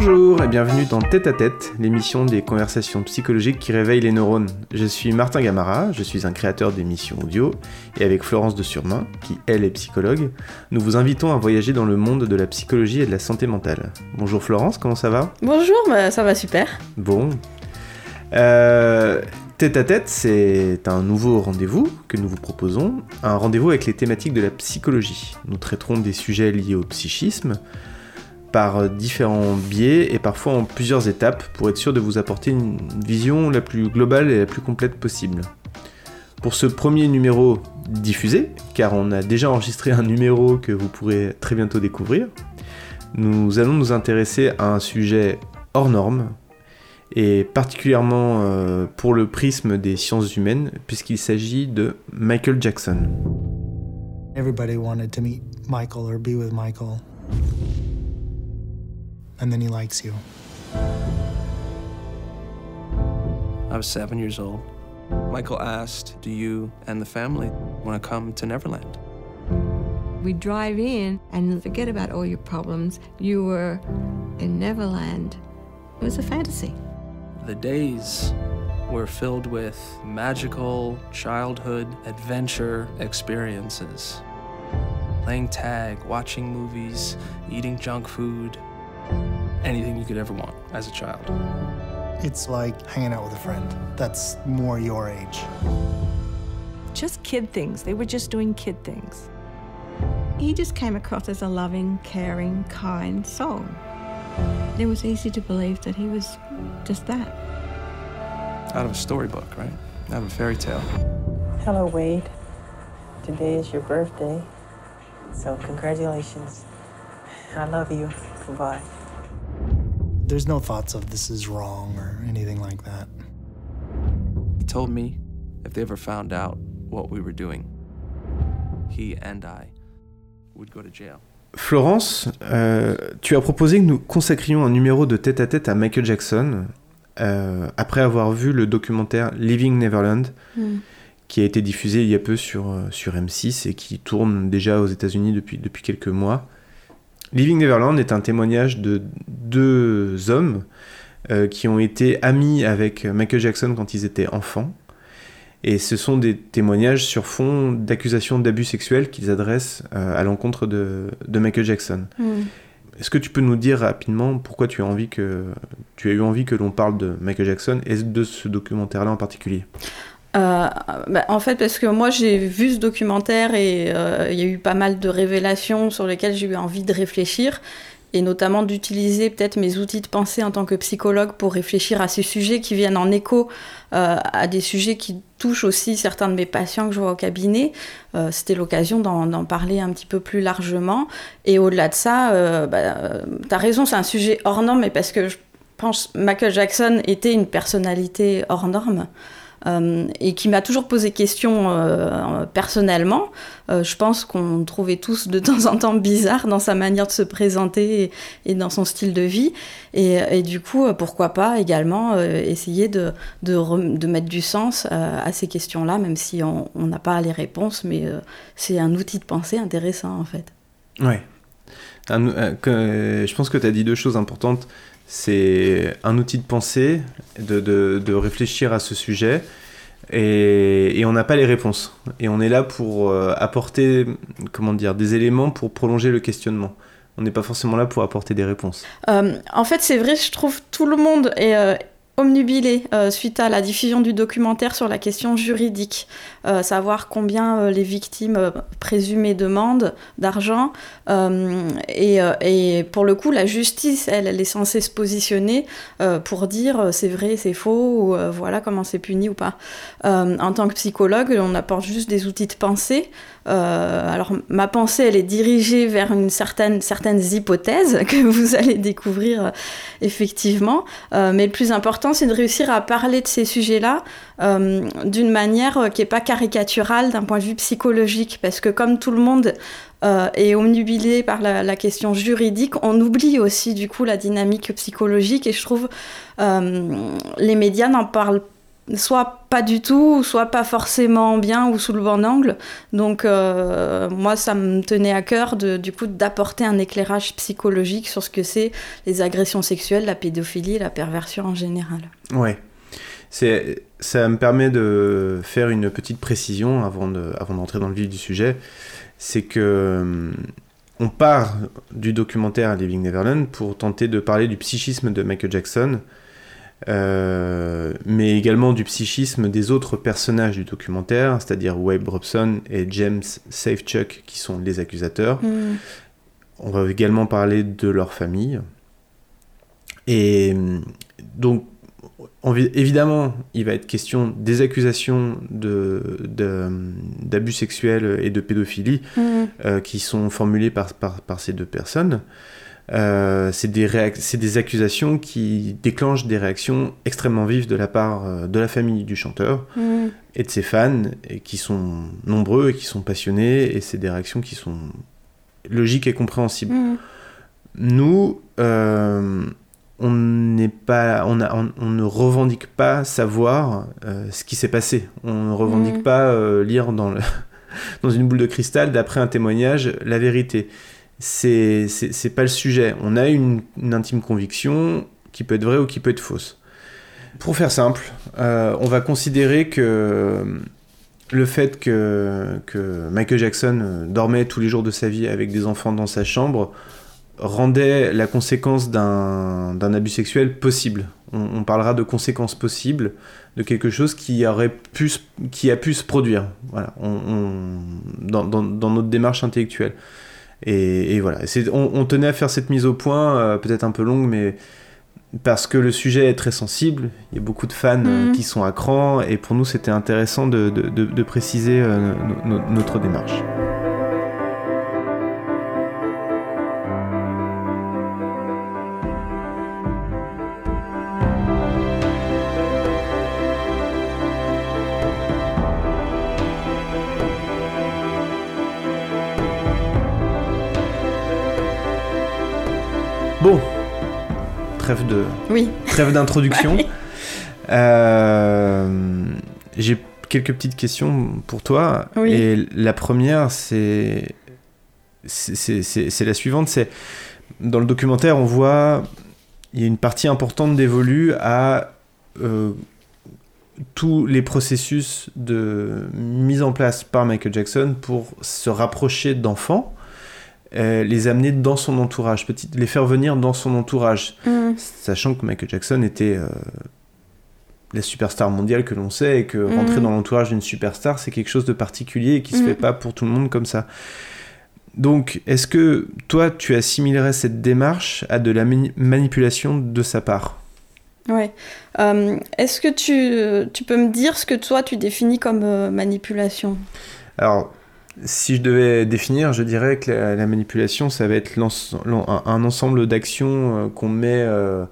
Bonjour et bienvenue dans Tête à Tête, l'émission des conversations psychologiques qui réveillent les neurones. Je suis Martin Gamara, je suis un créateur d'émissions audio, et avec Florence de Surmain, qui elle est psychologue, nous vous invitons à voyager dans le monde de la psychologie et de la santé mentale. Bonjour Florence, comment ça va? Bonjour, bah, ça va super. Bon. Euh, tête à tête, c'est un nouveau rendez-vous que nous vous proposons, un rendez-vous avec les thématiques de la psychologie. Nous traiterons des sujets liés au psychisme, par différents biais et parfois en plusieurs étapes pour être sûr de vous apporter une vision la plus globale et la plus complète possible. Pour ce premier numéro diffusé, car on a déjà enregistré un numéro que vous pourrez très bientôt découvrir, nous allons nous intéresser à un sujet hors norme, et particulièrement euh, pour le prisme des sciences humaines, puisqu'il s'agit de Michael Jackson. Everybody wanted to meet Michael or be with Michael. And then he likes you. I was seven years old. Michael asked, Do you and the family want to come to Neverland? We drive in and forget about all your problems. You were in Neverland. It was a fantasy. The days were filled with magical childhood adventure experiences. Playing tag, watching movies, eating junk food, anything you could ever want as a child. It's like hanging out with a friend that's more your age. Just kid things. They were just doing kid things. He just came across as a loving, caring, kind soul. It was easy to believe that he was just that. Out of a storybook, right? Out of a fairy tale. Hello, Wade. Today is your birthday, so congratulations. I love you. Goodbye. There's no thoughts of this is wrong or anything like that. He told me if they ever found out what we were doing, he and I would go to jail. Florence, euh, tu as proposé que nous consacrions un numéro de tête à tête à Michael Jackson euh, après avoir vu le documentaire Living Neverland, Mm. qui a été diffusé il y a peu sur, euh, sur M6 et qui tourne déjà aux États-Unis depuis, depuis quelques mois. Living Neverland est un témoignage de deux hommes euh, qui ont été amis avec Michael Jackson quand ils étaient enfants. Et ce sont des témoignages sur fond d'accusations d'abus sexuels qu'ils adressent euh, à l'encontre de, de Michael Jackson. Mm. Est-ce que tu peux nous dire rapidement pourquoi tu as, envie que, tu as eu envie que l'on parle de Michael Jackson et de ce documentaire-là en particulier? Euh, bah, en fait, parce que moi j'ai vu ce documentaire et euh, il y a eu pas mal de révélations sur lesquelles j'ai eu envie de réfléchir et notamment d'utiliser peut-être mes outils de pensée en tant que psychologue pour réfléchir à ces sujets qui viennent en écho euh, à des sujets qui touchent aussi certains de mes patients que je vois au cabinet. C'était l'occasion d'en parler un petit peu plus largement. Et au-delà de ça, bah, tu as raison, c'est un sujet hors norme, mais parce que je pense Michael Jackson était une personnalité hors norme. Euh, et qui m'a toujours posé question euh, personnellement. Euh, je pense qu'on trouvait tous de temps en temps bizarre dans sa manière de se présenter et, dans son style de vie. Et, du coup, pourquoi pas également essayer de, mettre du sens à ces questions-là, même si on n'a pas les réponses, mais c'est un outil de pensée intéressant en fait. Ouais. Je pense que tu as dit deux choses importantes. C'est un outil de pensée, de, de- de réfléchir à ce sujet, et, et on n'a pas les réponses. Et on est là pour euh, apporter, comment dire, des éléments pour prolonger le questionnement. On n'est pas forcément là pour apporter des réponses. Euh, en fait, c'est vrai, je trouve tout le monde est euh, omnubilé euh, suite à la diffusion du documentaire sur la question juridique, Euh, savoir combien euh, les victimes euh, présumées demandent d'argent. Et, et pour le coup, la justice, elle, elle est censée se positionner pour dire c'est vrai, c'est faux, ou voilà comment c'est puni ou pas. En tant que psychologue, on apporte juste des outils de pensée. Euh, alors, ma pensée, elle est dirigée vers une certaine, certaines hypothèses que vous allez découvrir euh, effectivement. Euh, mais le plus important, c'est de réussir à parler de ces sujets-là d'une manière qui n'est pas caricaturale d'un point de vue psychologique. Parce que comme tout le monde est omnubilé par la, la question juridique, on oublie aussi du coup la dynamique psychologique. Et je trouve les médias n'en parlent soit pas du tout, soit pas forcément bien ou sous le bon angle. Donc euh, moi, ça me tenait à cœur de, du coup d'apporter un éclairage psychologique sur ce que c'est les agressions sexuelles, la pédophilie, la perversion en général. Ouais. Ça me permet de faire une petite précision avant d'entrer dans le vif du sujet. C'est que hum, on part du documentaire Living Neverland pour tenter de parler du psychisme de Michael Jackson, euh, mais également du psychisme des autres personnages du documentaire, c'est-à-dire Wade Robson et James Safechuck, qui sont les accusateurs. Mm. On va également parler de leur famille. Et donc, évidemment, il va être question des accusations de- de- d'abus sexuels et de pédophilie Mm. euh, qui sont formulées par, par, par ces deux personnes. Euh, c'est des, accusations qui déclenchent des réactions extrêmement vives de la part euh, de la famille du chanteur Mm. et de ses fans, et qui sont nombreux et qui sont passionnés, et c'est des réactions qui sont logiques et compréhensibles. Mm. Nous, euh, on n'est pas, on, a- on- on ne revendique pas savoir euh, ce qui s'est passé. On ne revendique Mhm. pas lire dans, le- dans une boule de cristal, d'après un témoignage, la vérité. C'est pas le sujet. On a une, intime conviction qui peut être vraie ou qui peut être fausse. Pour faire simple, euh, on va considérer que le fait que, que Michael Jackson euh, dormait tous les jours de sa vie avec des enfants dans sa chambre rendait la conséquence d'un abus sexuel possible. On, parlera de conséquences possibles de quelque chose qui, aurait pu, qui a pu se produire voilà, on, dans- dans notre démarche intellectuelle. Et, et voilà, on, on tenait à faire cette mise au point, euh, peut-être un peu longue, mais parce que le sujet est très sensible, il y a beaucoup de fans euh, Mhm. qui sont à cran, et pour nous c'était intéressant de, de- de- de préciser euh, no- no- notre démarche. Trêve de, Oui. trêve d'introduction. Euh, J'ai quelques petites questions pour toi. Oui. Et la première, c'est c'est- c'est c'est- c'est la suivante. C'est dans le documentaire, on voit il y a une partie importante dévolue à euh, tous les processus de mise en place par Michael Jackson pour se rapprocher d'enfants, euh, les amener dans son entourage, petit, les faire venir dans son entourage Mm. sachant que Michael Jackson était euh, la superstar mondiale que l'on sait et que Mhm. rentrer dans l'entourage d'une superstar c'est quelque chose de particulier et qui se Mhm. fait pas pour tout le monde comme ça. Donc, est-ce que toi tu assimilerais cette démarche à de la mani- manipulation de sa part? Ouais. Euh, Est-ce que tu, tu peux me dire ce que toi tu définis comme euh, manipulation? Alors, si je devais définir, je dirais que la, la manipulation, ça va être un, un ensemble d'actions euh, qu'on met, euh,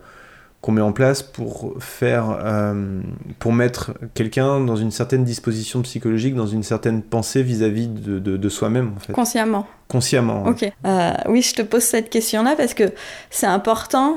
qu'on met en place pour faire, euh, pour mettre quelqu'un dans une certaine disposition psychologique, dans une certaine pensée vis-à-vis de, de- de soi-même, en fait. Consciemment. consciemment. ouais. Ok. Euh, oui, je te pose cette question-là parce que c'est important.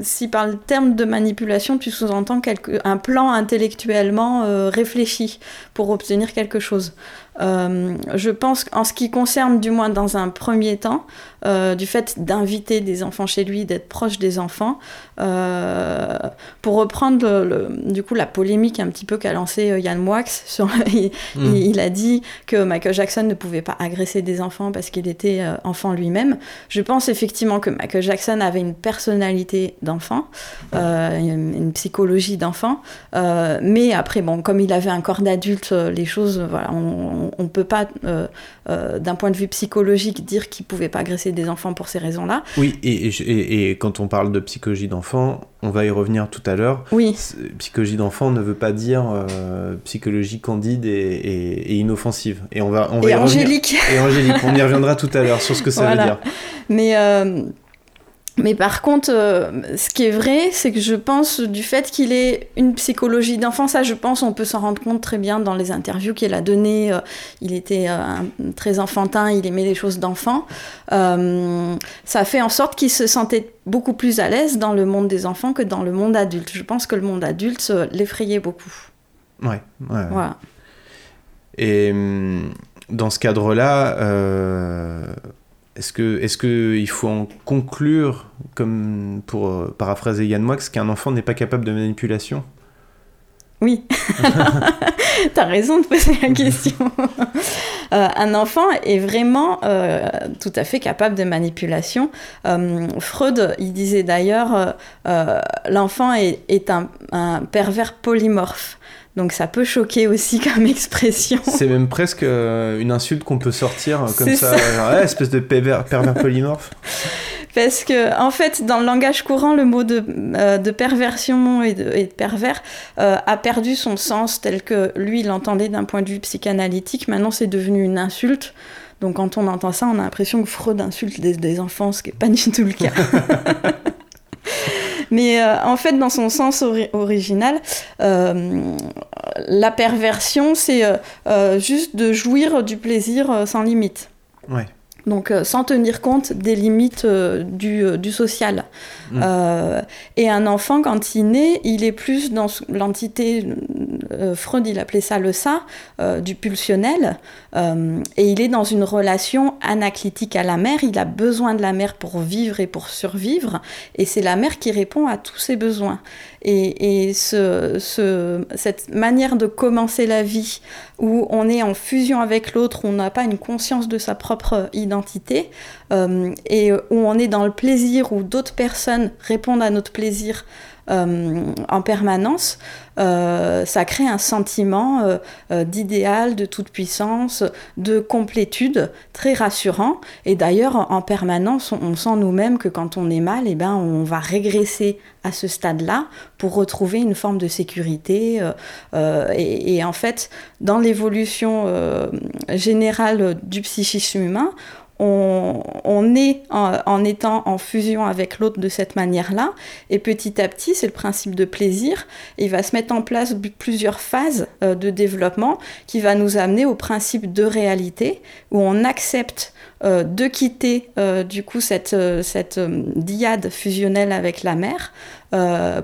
si par le terme de manipulation, tu sous-entends un plan intellectuellement réfléchi pour obtenir quelque chose. Euh, je pense qu'en ce qui concerne, du moins dans un premier temps, euh, du fait d'inviter des enfants chez lui, d'être proche des enfants, euh, pour reprendre le- le- du coup la polémique un petit peu qu'a lancé euh, Yann Moix sur il, Mm. il- il a dit que Michael Jackson ne pouvait pas agresser des enfants parce qu'il était enfant lui-même. Je pense effectivement que Michael Jackson avait une personnalité d'enfant, une, une psychologie d'enfant, mais après bon, comme il avait un corps d'adulte, les choses, voilà, on, on peut pas euh, euh, d'un point de vue psychologique dire qu'il pouvait pas agresser des enfants pour ces raisons-là. Oui, et, et, et- et quand on parle de psychologie d'enfant, on va y revenir tout à l'heure. Oui, Psychologie d'enfant ne veut pas dire euh, psychologie candide et, inoffensive. Et on va, on va et y revenir. Angélique. Et Angélique, on y reviendra tout à l'heure sur ce que ça Voilà. veut dire. Mais Mais par contre, euh, ce qui est vrai, c'est que je pense du fait qu'il ait une psychologie d'enfant, ça je pense on peut s'en rendre compte très bien dans les interviews qu'il a données. euh, il était euh, très enfantin, il aimait les choses d'enfant. Ça fait en sorte qu'il se sentait beaucoup plus à l'aise dans le monde des enfants que dans le monde adulte. Je pense que le monde adulte l'effrayait beaucoup. Ouais, ouais, ouais. Voilà. Et hum, dans ce cadre-là, est-ce que est-ce que il faut en conclure, comme pour euh, paraphraser Yann Moix, qu'un enfant n'est pas capable de manipulation? Oui, t'as raison de poser la question. Euh, un enfant est vraiment euh, tout à fait capable de manipulation. Euh, Freud, il disait d'ailleurs, l'enfant est, est un, un pervers polymorphe. Donc ça peut choquer aussi comme expression. C'est même presque euh, une insulte qu'on peut sortir euh, comme ça, genre, Ouais, espèce de pervers, pervers polymorphe. Parce que, en fait, dans le langage courant, le mot de, euh, de perversion et de, et de pervers euh, a perdu son sens tel que lui l'entendait d'un point de vue psychanalytique. Maintenant, c'est devenu une insulte. Donc, quand on entend ça, on a l'impression que Freud insulte des, des enfants, ce qui n'est pas du tout le cas. Mais euh, en fait, dans son sens ori- original, euh, la perversion, c'est euh, juste de jouir du plaisir sans limite. Ouais. Donc, euh, sans tenir compte des limites euh, du, euh, du social. Mm. Euh, et un enfant, quand il naît, il est plus dans l'entité, Freud, il appelait ça le ça, du pulsionnel. Et il est dans une relation anaclitique à la mère. Il a besoin de la mère pour vivre et pour survivre. Et c'est la mère qui répond à tous ses besoins. Et, et ce, ce- cette manière de commencer la vie, où on est en fusion avec l'autre, on n'a pas une conscience de sa propre identité, euh, et où on est dans le plaisir, où d'autres personnes répondent à notre plaisir euh, en permanence, euh, ça crée un sentiment euh, euh, d'idéal, de toute puissance, de complétude, très rassurant. Et d'ailleurs, en- en permanence, on, sent nous-mêmes que quand on est mal, eh ben, on va régresser à ce stade-là pour retrouver une forme de sécurité. euh, euh, et, en fait, dans l'évolution euh, générale du psychisme humain, on, est en, en étant en fusion avec l'autre de cette manière-là, et petit à petit, c'est le principe de plaisir, il va se mettre en place plusieurs phases euh, de développement qui va nous amener au principe de réalité, où on accepte euh, de quitter euh, du coup cette, euh, cette dyade fusionnelle avec la mère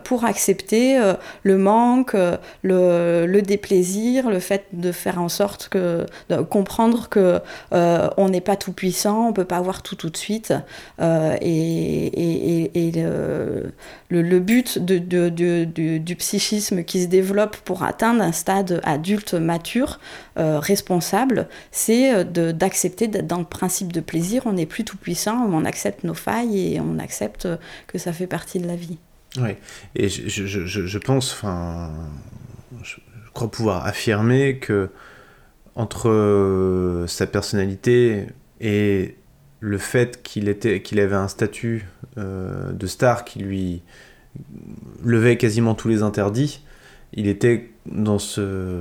pour accepter le manque, le, le déplaisir, le fait de faire en sorte que de comprendre que on n'est pas tout puissant, on peut pas avoir tout tout de suite, et, et, et, le, le, but de, de, du psychisme qui se développe pour atteindre un stade adulte mature, euh, responsable, c'est euh, d'accepter d'être dans le principe de plaisir. On n'est plus tout puissant, on accepte nos failles et on accepte que ça fait partie de la vie. Ouais. Et je, je, je- pense, enfin, je, crois pouvoir affirmer que entre euh, sa personnalité et le fait qu'il était, avait un statut euh, de star qui lui levait quasiment tous les interdits, il était dans ce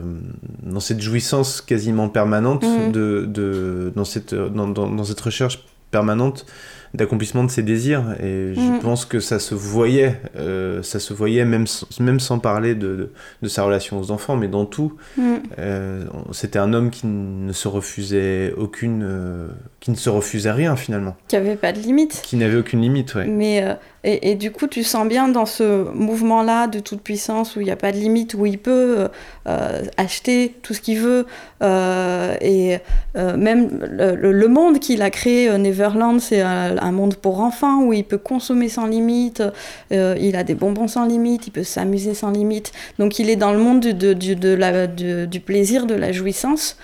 dans cette jouissance quasiment permanente Mhm. de, de dans cette dans, dans, dans cette recherche permanente d'accomplissement de ses désirs et je Mhm. pense que ça se voyait euh, ça se voyait même sans, même sans parler de, de, de sa relation aux enfants mais dans tout Mm. euh, c'était un homme qui ne se refusait aucune euh, qui ne se refusait rien finalement Qui avait pas de limite. qui n'avait aucune limite ouais Mais euh, et, et du coup, tu sens bien dans ce mouvement-là de toute puissance où il n'y a pas de limite, où il peut euh, euh, acheter tout ce qu'il veut, euh, et même le, monde qu'il a créé, Neverland, c'est un, un monde pour enfants où il peut consommer sans limite, il a des bonbons sans limite, il peut s'amuser sans limite. Donc il est dans le monde du, de- du- de la- du- du plaisir, de la jouissance.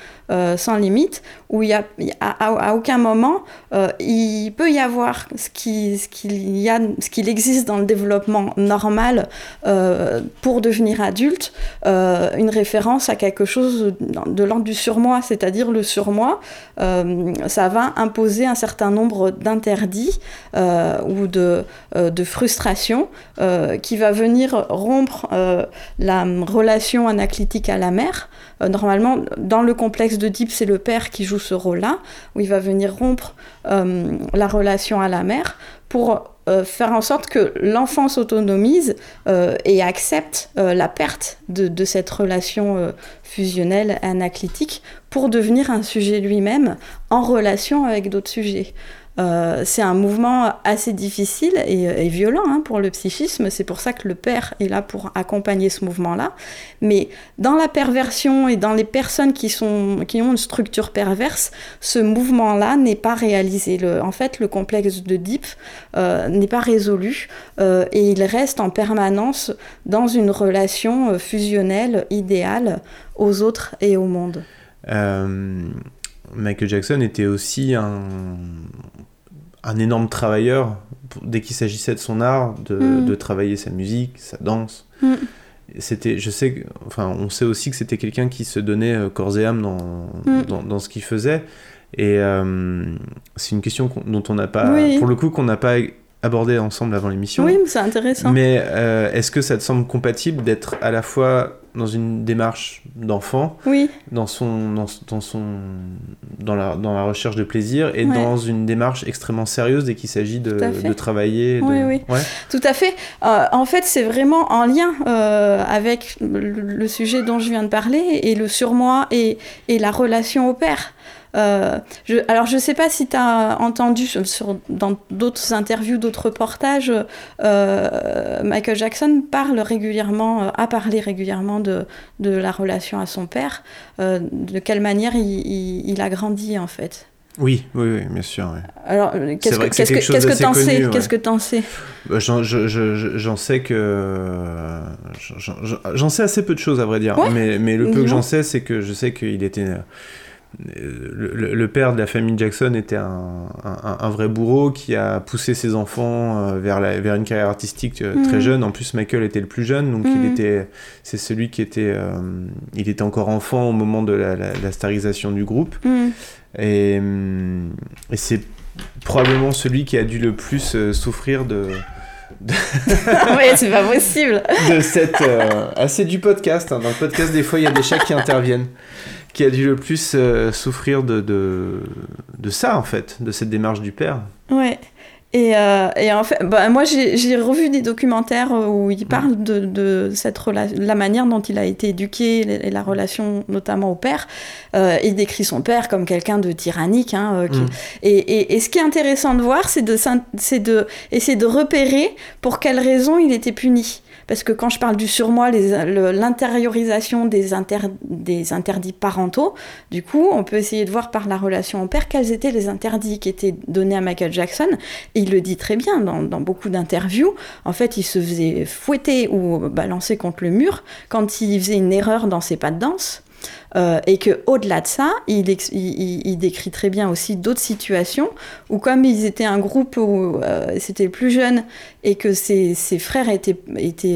sans limite, où il y a, à, à moment euh, il peut y avoir ce qui, ce qu'il y a, ce qu'il existe dans le développement normal euh, pour devenir adulte, euh, une référence à quelque chose de, l'ordre du surmoi, c'est-à-dire le surmoi, ça va imposer un certain nombre d'interdits d'interdit ou de, de frustration euh, qui va venir rompre la relation anaclitique à la mère. Normalement, dans le complexe de Deep, c'est le père qui joue ce rôle-là, où il va venir rompre euh, la relation à la mère pour euh, faire en sorte que l'enfant s'autonomise euh, et accepte la perte de, cette relation fusionnelle anaclitique pour devenir un sujet lui-même en relation avec d'autres sujets. Euh, c'est un mouvement assez difficile et, violent hein, pour le psychisme. C'est pour ça que le père est là pour accompagner ce mouvement-là. Mais dans la perversion et dans les personnes qui, ont une structure perverse, ce mouvement-là n'est pas réalisé. En fait, le complexe de Deep euh, n'est pas résolu euh, et il reste en permanence dans une relation fusionnelle idéale aux autres et au monde. Michael Jackson était aussi un, un énorme travailleur dès qu'il s'agissait de son art, de, Mm. de travailler sa musique, sa danse. Mm. C'était, je sais, enfin, on sait aussi que c'était quelqu'un qui se donnait euh, corps et âme dans, Mm. dans, dans ce qu'il faisait. Et euh, c'est une question dont on n'a pas, Oui. pour le coup, qu'on n'a pas abordé ensemble avant l'émission. Oui, mais c'est intéressant. Mais euh, est-ce que ça te semble compatible d'être à la fois dans une démarche d'enfant, Oui, dans son, dans, dans son, dans la, dans la recherche de plaisir, et Ouais. dans une démarche extrêmement sérieuse dès qu'il s'agit de, de travailler. de- Oui, oui. Ouais. Tout à fait. Euh, en fait, c'est vraiment en lien euh, avec le, le sujet dont je viens de parler et le surmoi et, et la relation au père. Euh, je, alors, je ne sais pas si tu as entendu sur, dans d'autres interviews, d'autres reportages, euh, Michael Jackson parle régulièrement, euh, a parlé régulièrement de, de la relation à son père, euh, de quelle manière il, il- il a grandi en fait. Oui, oui, oui, bien sûr. Alors, qu'est-ce que qu'est-ce que que sais ouais. Qu'est-ce que t'en sais? Bah, J'en je- je- je- j'en sais que. j'en- sais assez peu de choses, à vrai dire. Ouais. Mais, mais le peu que j'en sais, c'est que je sais qu'il était. Le, père de la famille Jackson était un, un- un vrai bourreau qui a poussé ses enfants euh, vers, la, vers une carrière artistique euh, très Mhm. jeune. En plus, Michael était le plus jeune, donc il Mhm. était, c'est celui qui était, euh, il était encore enfant au moment de la, la- la starisation du groupe. Hmm. Et, et c'est probablement celui qui a dû le plus souffrir de, oui, c'est pas possible. de cette. euh, ah, c'est du podcast. hein. Dans le podcast, des fois, il y a des chats qui interviennent. Qui a dû le plus euh, souffrir de, de, de ça, en fait, de cette démarche du père. Ouais. Et, euh, et en fait, bah, moi j'ai revu des documentaires où il parle de, de cette la manière dont il a été éduqué et la relation notamment au père. Euh, il décrit son père comme quelqu'un de tyrannique. Hein, euh, qui- Mm. et, et, et ce qui est intéressant de voir, c'est de, de essayer de repérer pour quelles raisons il était puni. Parce que quand je parle du surmoi, l'intériorisation des, inter- des interdits parentaux, du coup, on peut essayer de voir par la relation au père quels étaient les interdits qui étaient donnés à Michael Jackson. Et il le dit très bien dans, beaucoup d'interviews. En fait, il se faisait fouetter ou balancer contre le mur quand il faisait une erreur dans ses pas de danse. Euh, et que au-delà de ça, il décrit très bien aussi d'autres situations où, comme ils étaient un groupe où euh, c'était plus jeune et que ses, frères étaient,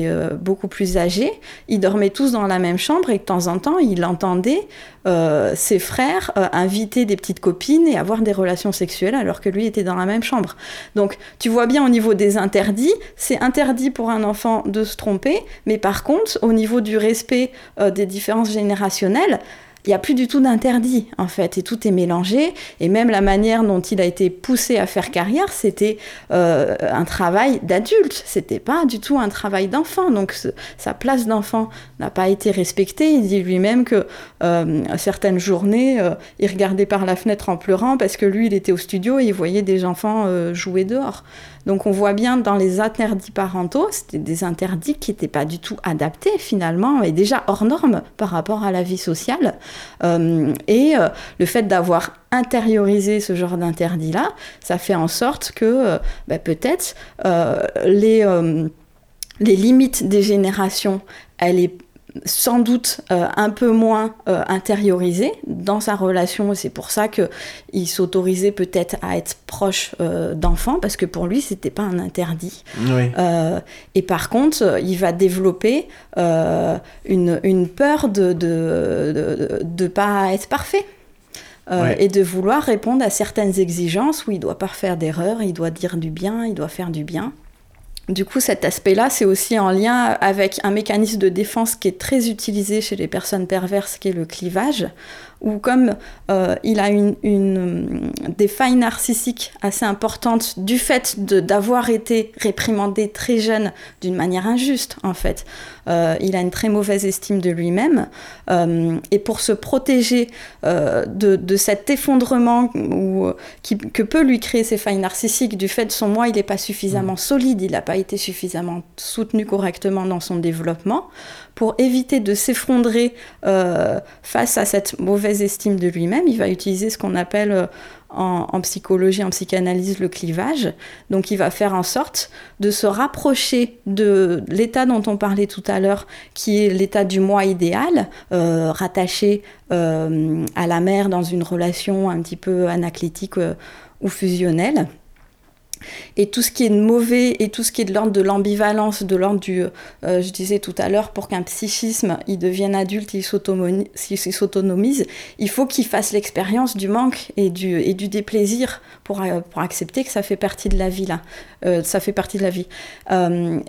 euh, beaucoup plus âgés, ils dormaient tous dans la même chambre et de temps en temps, il entendait euh, ses frères euh, inviter des petites copines et avoir des relations sexuelles alors que lui était dans la même chambre. Donc tu vois bien au niveau des interdits, c'est interdit pour un enfant de se tromper, mais par contre au niveau du respect des différences générationnelles, il n'y a plus du tout d'interdit en fait et tout est mélangé. Et même la manière dont il a été poussé à faire carrière c'était euh, un travail d'adulte. C'était pas du tout un travail d'enfant. Donc sa place d'enfant n'a pas été respectée. Il dit lui-même que euh, certaines journées euh, il regardait par la fenêtre en pleurant parce que lui il était au studio et il voyait des enfants euh, jouer dehors donc on voit bien dans les interdits parentaux, c'était des interdits qui n'étaient pas du tout adaptés finalement et déjà hors normes par rapport à la vie sociale. Euh, et euh, le fait d'avoir intériorisé ce genre d'interdit-là, ça fait en sorte que euh, bah, peut-être les, les limites des générations, elle est sans doute euh, un peu moins euh, intériorisée dans sa relation. C'est pour ça que il s'autorisait peut-être à être proche euh, d'enfants parce que pour lui c'était pas un interdit. Oui. Et par contre, il va développer une, une peur de de, de, de pas être parfait. Ouais. et de vouloir répondre à certaines exigences où il doit pas faire d'erreur, il doit dire du bien, il doit faire du bien. Du coup, cet aspect-là, c'est aussi en lien avec un mécanisme de défense qui est très utilisé chez les personnes perverses, qui est le clivage, où comme euh, il a une, une- des failles narcissiques assez importantes du fait d'avoir été réprimandé très jeune d'une manière injuste, en fait. Euh, il a une très mauvaise estime de lui-même, euh, et pour se protéger de, de cet effondrement ou, qui- que peut lui créer ces failles narcissiques du fait de son moi, il n'est pas suffisamment solide, il n'a pas été suffisamment soutenu correctement dans son développement, pour éviter de s'effondrer euh, face à cette mauvaise estime de lui-même, il va utiliser ce qu'on appelle euh, en, psychologie, en psychanalyse, le clivage. Donc il va faire en sorte de se rapprocher de l'état dont on parlait tout à l'heure, qui est l'état du moi idéal, euh, rattaché à la mère dans une relation un petit peu anaclétique euh, ou fusionnelle. Et tout ce qui est mauvais et tout ce qui est de l'ordre de l'ambivalence, de l'ordre du, euh, je disais tout à l'heure, pour qu'un psychisme il devienne adulte, il s'autonomise, il faut qu'il fasse l'expérience du manque et du, déplaisir pour, euh, pour accepter que ça fait partie de la vie là. Euh, ça fait partie de la vie.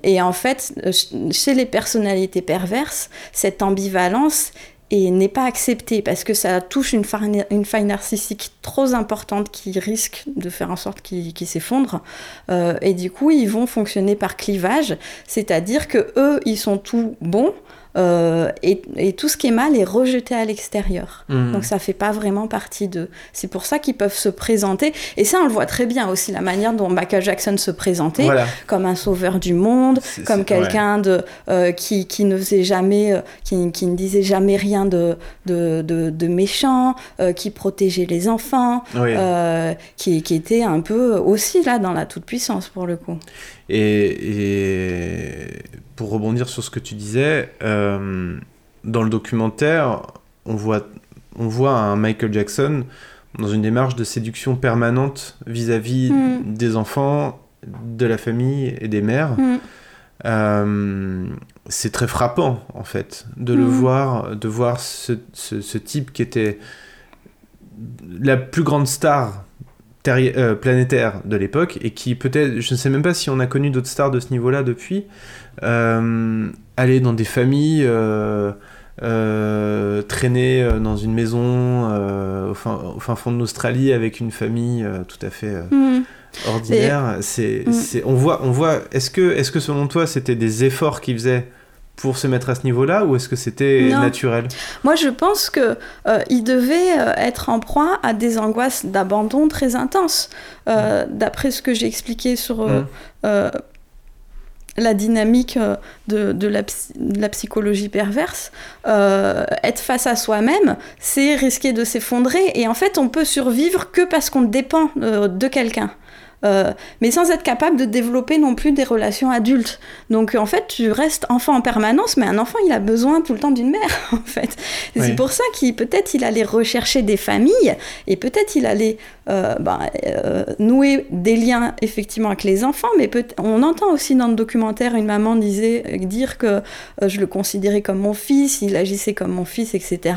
Et en fait, ch- chez les personnalités perverses, cette ambivalence et n'est pas acceptée parce que ça touche une faille, narcissique trop importante qui risque de faire en sorte qu'il qu'il s'effondre. Euh, et du coup, ils vont fonctionner par clivage, c'est-à-dire que eux, ils sont tout bons. Euh, et, et tout ce qui est mal est rejeté à l'extérieur. Mhm. Donc ça fait pas vraiment partie d'eux. C'est pour ça qu'ils peuvent se présenter. Et ça, on le voit très bien aussi, la manière dont Michael Jackson se présentait Voilà. comme un sauveur du monde, comme quelqu'un de euh, qui, qui ne faisait jamais, euh, qui, qui ne disait jamais rien de, de, de, de méchant, qui protégeait les enfants, Oui. qui, qui était un peu aussi là dans la toute puissance pour le coup. Et, et pour rebondir sur ce que tu disais, euh, dans le documentaire, on voit, on voit un Michael Jackson dans une démarche de séduction permanente vis-à-vis Mm. des enfants, de la famille et des mères. Mm. Euh, c'est très frappant en fait de le Mhm. voir, de voir ce, ce- ce type qui était la plus grande star euh, planétaire de l'époque et qui peut-être, je ne sais même pas si on a connu d'autres stars de ce niveau-là depuis, euh, aller dans des familles, euh, traîner dans une maison au, fin, au fin fond de l'Australie avec une famille tout à fait euh, Mm. ordinaire. C'est, Mm. c'est, on voit, on voit. Est-ce que, est-ce que selon toi, c'était des efforts qu'ils faisaient pour se mettre à ce niveau-là, ou est-ce que c'était naturel? Moi, je pense que euh, il devait euh, être en proie à des angoisses d'abandon très intenses. Euh, D'après ce que j'ai expliqué sur euh, la dynamique de, de la, psy- de la psychologie perverse, euh, être face à soi-même, c'est risquer de s'effondrer. Et en fait, on peut survivre que parce qu'on dépend euh, de quelqu'un. Euh, mais sans être capable de développer non plus des relations adultes. Donc en fait, tu restes enfant en permanence, mais un enfant, il a besoin tout le temps d'une mère, en fait. Oui. C'est pour ça qu'il peut-être il allait rechercher des familles et peut-être il allait euh, ben, euh, nouer des liens effectivement avec les enfants. Mais on entend aussi dans le documentaire une maman disait dire que je le considérais comme mon fils, il agissait comme mon fils, etc.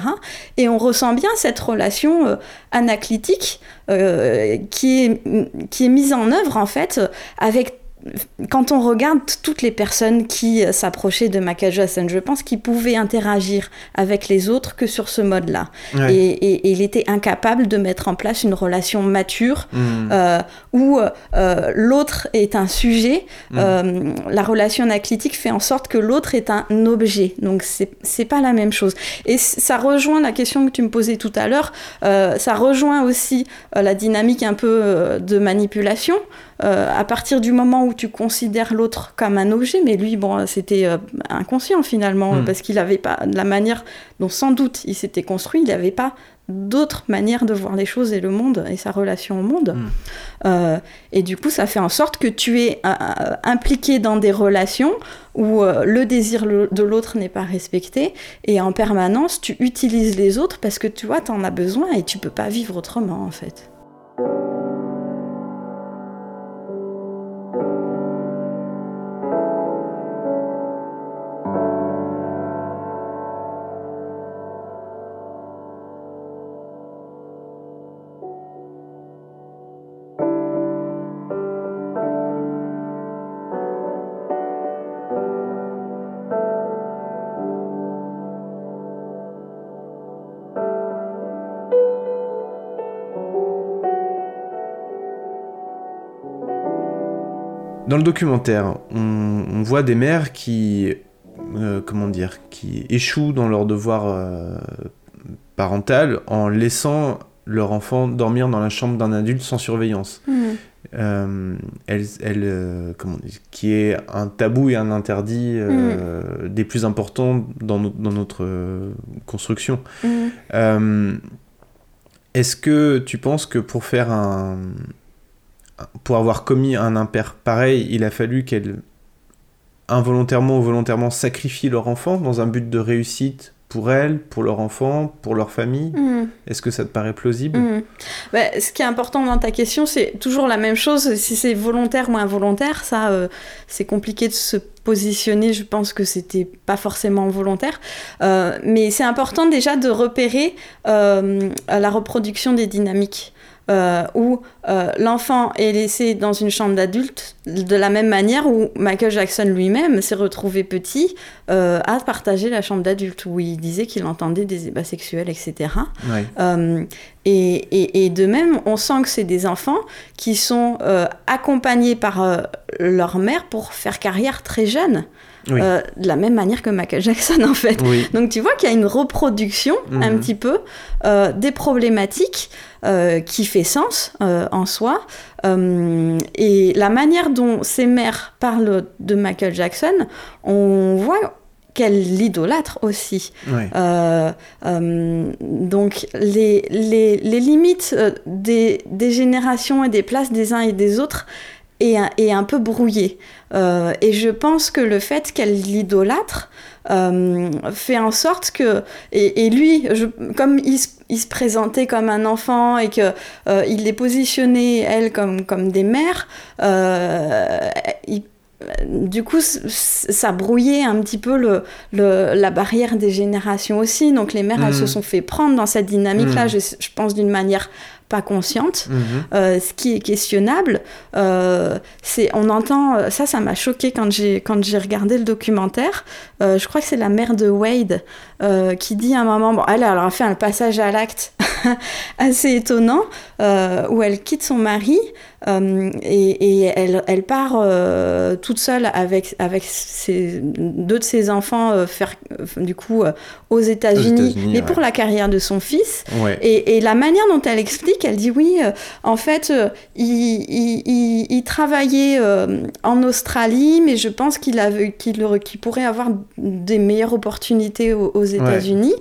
Et on ressent bien cette relation anaclitique qui, est, qui est mise en œuvre en fait avec quand on regarde toutes les personnes qui s'approchaient de Jackson, je pense qu'ils pouvaient interagir avec les autres que sur ce mode-là. Ouais. Et, et- et il était incapable de mettre en place une relation mature Mm. euh, où euh, l'autre est un sujet. Mm. Euh, la relation anaclitique fait en sorte que l'autre est un objet. Donc c'est pas la même chose. Et ça rejoint la question que tu me posais tout à l'heure. ça rejoint aussi la dynamique un peu de manipulation. Euh, à partir du moment où tu considères l'autre comme un objet, mais lui, bon, c'était euh, inconscient finalement, Mm. parce qu'il avait pas de la manière dont sans doute il s'était construit, il n'avait pas d'autre manière de voir les choses et le monde et sa relation au monde. Mm. Euh, et du coup, ça fait en sorte que tu es euh, impliqué dans des relations où euh, le désir de l'autre n'est pas respecté et en permanence, tu utilises les autres parce que tu vois, tu en as besoin et tu peux pas vivre autrement en fait. Dans le documentaire, on, on voit des mères qui, euh, comment dire, qui échouent dans leur devoir euh, parental en laissant leur enfant dormir dans la chambre d'un adulte sans surveillance. Mhm. Euh, elle, elle, euh, comment dire, qui est un tabou et un interdit euh, des plus importants dans, no- dans notre construction. Euh, Est-ce que tu penses que pour faire un, pour avoir commis un impair pareil, il a fallu qu'elle involontairement ou volontairement sacrifie leur enfant dans un but de réussite pour elle, pour leur enfant, pour leur famille Mhm. Est-ce que ça te paraît plausible? Mhm. Bah, ce qui est important dans ta question, c'est toujours la même chose. Si c'est volontaire ou involontaire, ça, euh, c'est compliqué de se positionner. Je pense que c'était pas forcément volontaire. Euh, mais c'est important déjà de repérer euh, la reproduction des dynamiques. euh, où euh, l'enfant est laissé dans une chambre d'adulte de la même manière où Michael Jackson lui-même s'est retrouvé petit euh, à partager la chambre d'adulte où il disait qu'il entendait des ébats sexuels, etc. Ouais. Euh, et, et- et de même, on sent que c'est des enfants qui sont accompagnés par leur mère pour faire carrière très jeune, Oui. Euh, de la même manière que Michael Jackson en fait. Oui. Donc tu vois qu'il y a une reproduction un Mhm. petit peu euh, des problématiques euh, qui fait sens en soi. Euh, et la manière dont ces mères parlent de Michael Jackson, on voit qu'elle l'idolâtre aussi. Euh, euh, donc les, les, les limites des, des générations et des places des uns et des autres est un, est un peu brouillée. Euh, et je pense que le fait qu'elle l'idolâtre euh, fait en sorte que... Et, et lui, je, comme il, se- il se présentait comme un enfant et que euh, il les positionnait, elle, comme, comme des mères, euh, il- du coup, ça brouillait un petit peu le, le- la barrière des générations aussi. Donc les mères, elles Mhm. se sont fait prendre dans cette dynamique-là, Mhm. je, je pense d'une manière pas consciente. Mhm. Euh, ce qui est questionnable, euh, c'est on entend euh, ça, ça m'a choqué quand j'ai quand j'ai regardé le documentaire. Euh, je crois que c'est la mère de Wade euh, qui dit à un moment, bon, elle, elle a fait un passage à l'acte assez étonnant euh, où elle quitte son mari euh, et, et elle, elle part toute seule avec avec ses, deux de ses enfants faire du coup aux États-Unis, États-Unis, mais ouais. pour la carrière de son fils. Ouais. Et, et la manière dont elle explique, elle dit oui, en fait, il, il- il- il travaillait en Australie, mais je pense qu'il avait- qu'il aurait- qu'il pourrait avoir des meilleures opportunités aux, aux États-Unis.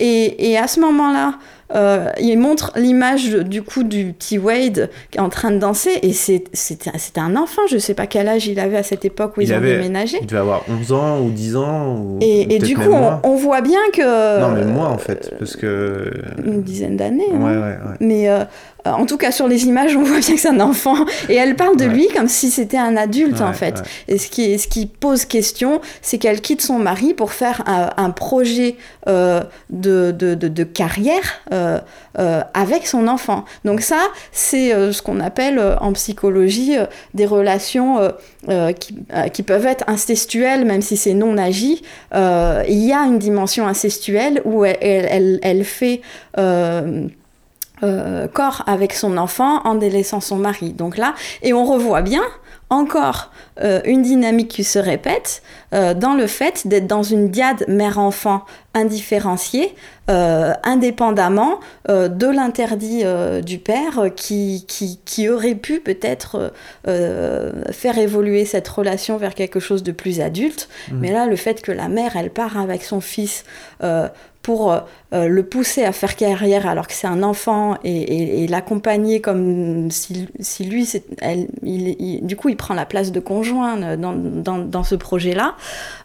Et, et à ce moment-là, euh, il montre l'image du coup du petit Wade qui est en train de danser, et c'est- c'était un enfant, je sais pas quel âge il avait à cette époque où Il ils ont avait- déménagé. Il devait avoir 11 ans ou 10 ans. Ou Et, du coup, on, voit bien que... Non, mais moi en fait, parce que. Une dizaine d'années. Ouais, hein. ouais, ouais. Mais euh, euh, en tout cas, sur les images, on voit bien que c'est un enfant. Et elle parle de Ouais. lui comme si c'était un adulte, en fait. ouais. Et ce qui, est- ce qui pose question, c'est qu'elle quitte son mari pour faire un, un projet euh, de, de, de- de carrière euh, euh, avec son enfant. Donc ça, c'est euh, ce qu'on appelle euh, en psychologie euh, des relations euh, euh, qui, euh, qui peuvent être incestuelles, même si c'est non agi. Euh, il y a une dimension incestuelle où elle, elle, elle- elle fait... euh, corps avec son enfant en délaissant son mari. Donc là, et on revoit bien encore euh, une dynamique qui se répète euh, dans le fait d'être dans une diade mère-enfant indifférenciée, euh, indépendamment de l'interdit du père qui, qui, qui aurait pu peut-être faire évoluer cette relation vers quelque chose de plus adulte. Mhm. Mais là, le fait que la mère, elle part avec son fils pour euh, le pousser à faire carrière alors que c'est un enfant et, l'accompagner comme si, si lui, elle, il, du coup, il prend la place de conjoint dans, dans, dans ce projet-là,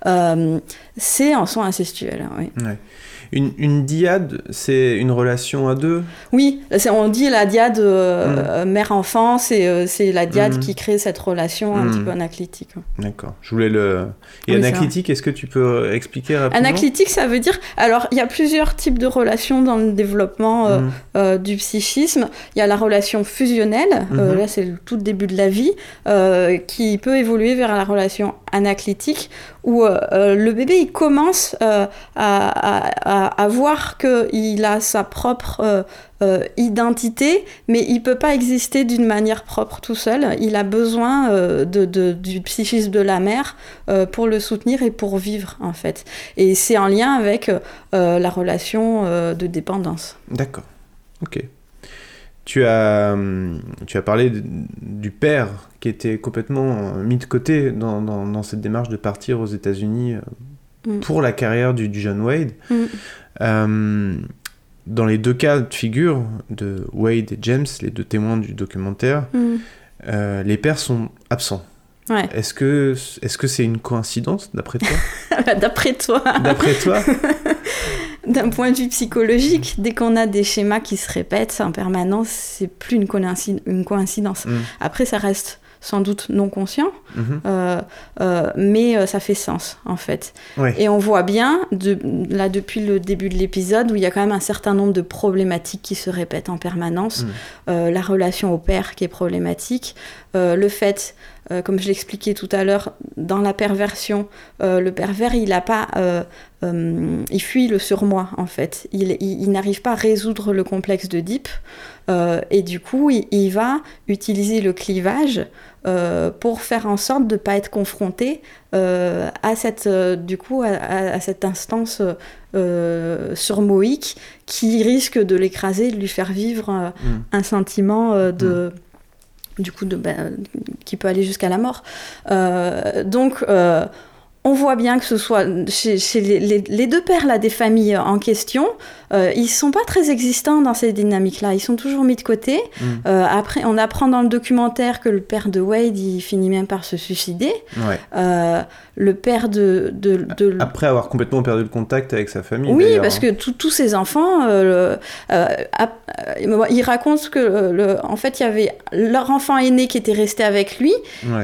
euh, c'est en soi incestuel. hein, oui. Une, une diade, c'est une relation à deux? Oui, on dit la diade euh, Mm. euh, mère-enfant, c'est euh, c'est la diade Mm. qui crée cette relation un petit peu anaclitique. D'accord. Je voulais le. Et Oui, anaclitique, est-ce que tu peux expliquer rapidement? Anaclitique, ça veut dire. Alors, il y a plusieurs types de relations dans le développement euh, du psychisme. Il y a la relation fusionnelle, là c'est le tout début de la vie, qui peut évoluer vers la relation anaclitique, où euh, le bébé commence à, à, à, voir qu'il a sa propre identité, mais il peut pas exister d'une manière propre tout seul. Il a besoin du psychisme de la mère pour le soutenir et pour vivre en fait. Et c'est en lien avec la relation de dépendance. D'accord. Ok. Tu as, tu as parlé du père qui était complètement mis de côté dans, dans, cette démarche de partir aux États-Unis euh, mm. pour la carrière du, du jeune Wade. Mm. Euh, dans les deux cas de figure de Wade et James, les deux témoins du documentaire, mm. euh, les pères sont absents. Ouais. Est-ce que est-ce que c'est une coïncidence d'après toi? D'après toi. D'après toi? d'un point de vue psychologique, dès qu'on a des schémas qui se répètent en permanence, c'est plus une, coïncidence. Mm. Après, ça reste sans doute non conscient, mm-hmm. euh, euh, mais euh, ça fait sens en fait. Et on voit bien, de, là depuis le début de l'épisode, où il y a quand même un certain nombre de problématiques qui se répètent en permanence. Mm. la relation au père qui est problématique, le fait comme je l'expliquais tout à l'heure, dans la perversion, le pervers, il a pas, il fuit le surmoi en fait. Il, n'arrive pas à résoudre le complexe de Deep, et du coup, il, va utiliser le clivage pour faire en sorte de ne pas être confronté à cette, du coup, à, cette instance surmoïque qui risque de l'écraser, de lui faire vivre mm. un sentiment de mm du coup, de, ben, qui peut aller jusqu'à la mort. Euh, donc, euh, on voit bien que ce soit chez, les, deux pères là, des familles en question, euh, ils sont pas très existants dans ces dynamiques-là. Ils sont toujours mis de côté. Mm. Euh, après, on apprend dans le documentaire que le père de Wade, il finit même par se suicider. Euh, le père de, de, Après avoir complètement perdu le contact avec sa famille. Oui, parce hein. que tous ses enfants, il raconte que, le, en fait, il y avait leur enfant aîné qui était resté avec lui.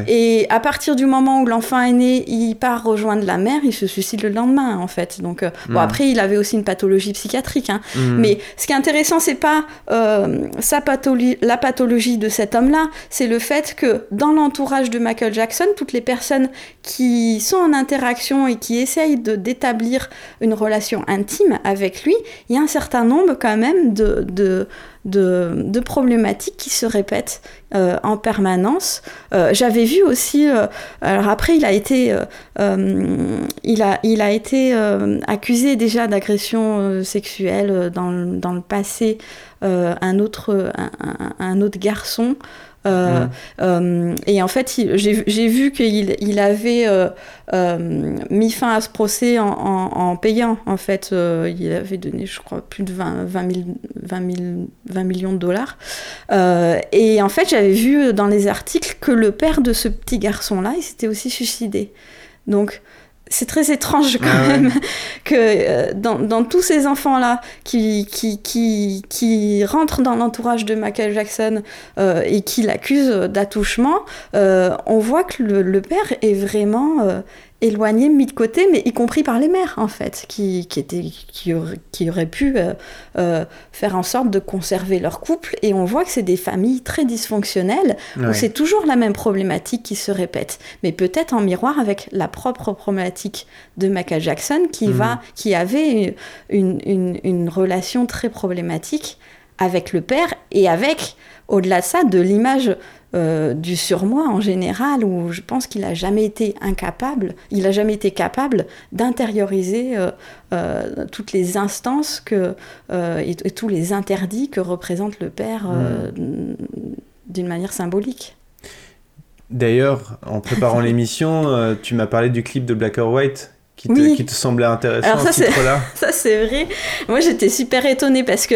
Et à partir du moment où l'enfant aîné, il part rejoindre la mère, il se suicide le lendemain, en fait. Donc, bon, mm. après, il avait aussi une pathologie psychiatrique. Hein. Mm. Mais ce qui est intéressant, c'est pas euh, sa pathologie, la pathologie de cet homme-là, c'est le fait que dans l'entourage de Michael Jackson, toutes les personnes qui sont en interaction et qui essayent d'établir une relation intime avec lui, il y a un certain nombre quand même de, de de, problématiques qui se répètent euh, en permanence. Euh, j'avais vu aussi, euh, alors après il a été, accusé déjà d'agression sexuelle dans, dans, le passé, un, un, autre garçon. Euh, euh, et en fait, j'ai vu qu'il il avait euh, mis fin à ce procès en, payant. En fait, il avait donné, je crois, plus de 20, 20, millions de dollars. et en fait, j'avais vu dans les articles que le père de ce petit garçon-là, il s'était aussi suicidé. Donc, c'est très étrange quand ah même que euh, dans, tous ces enfants-là qui, qui, qui, qui, rentrent dans l'entourage de Michael Jackson euh, et qui l'accusent d'attouchement, euh, on voit que le, père est vraiment éloignés, mis de côté, mais y compris par les mères, en fait, qui, qui, étaient, qui, auraient, qui auraient pu euh, euh, faire en sorte de conserver leur couple. Et on voit que c'est des familles très dysfonctionnelles, où c'est toujours la même problématique qui se répète, mais peut-être en miroir avec la propre problématique de Michael Jackson, qui, mhm. va, qui avait une, une, une relation très problématique avec le père et avec, au-delà de ça, de l'image euh, du surmoi en général, où je pense qu'il n'a jamais été incapable, il n'a jamais été capable d'intérioriser euh, euh, toutes les instances que, et, tous les interdits que représente le père hmm. d'une manière symbolique. D'ailleurs, en préparant l'émission, tu m'as parlé du clip de Black or White qui te, qui te semblait intéressant, Alors ça, ça c'est vrai. Moi j'étais super étonnée parce que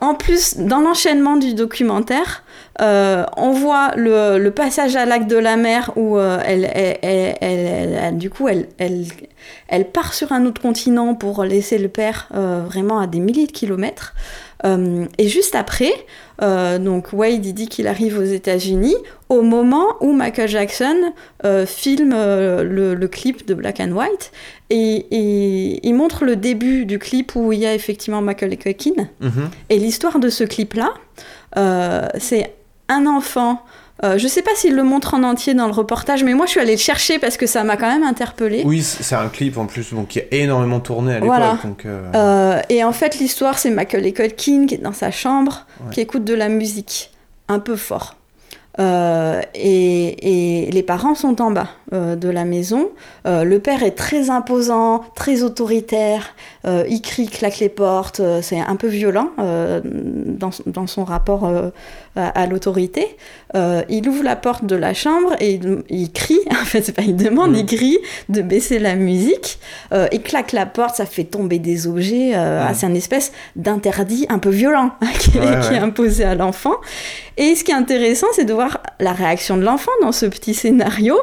en plus, dans l'enchaînement du documentaire, euh, on voit le, passage à l'acte de la mer où euh, elle, part sur un autre continent pour laisser le père euh, vraiment à des milliers de kilomètres. et juste après, donc Wade dit qu'il arrive aux États-Unis au moment où Michael Jackson filme le, clip de Black and White et, il montre le début du clip où il y a effectivement Michael Culkin. Mhm. Et l'histoire de ce clip-là, c'est un enfant Euh, je sais pas s'il le montre en entier dans le reportage, mais moi je suis allée le chercher parce que ça m'a quand même interpellée. Oui, c'est un clip en plus donc, qui a énormément tourné à l'époque. Voilà. euh, Euh, et en fait, l'histoire, c'est Macaulay Culkin qui est dans sa chambre, Ouais. qui écoute de la musique, un peu fort. Euh, et, et les parents sont en bas euh, de la maison. Euh, le père est très imposant, très autoritaire. Euh, il crie, claque les portes. c'est un peu violent dans, dans son rapport à, à l'autorité. Il ouvre la porte de la chambre et il, il crie. En fait, c'est pas il demande, il crie de baisser la musique. Il claque la porte, ça fait tomber des objets. Mhm. ah, c'est un espèce d'interdit un peu violent qui, Ouais, qui ouais. est imposé à l'enfant. Et ce qui est intéressant, c'est de voir la réaction de l'enfant dans ce petit scénario.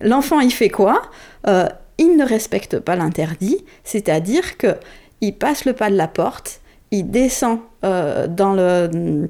L'enfant, il fait quoi? Euh, Il ne respecte pas l'interdit, c'est-à-dire que il passe le pas de la porte, il descend euh, dans le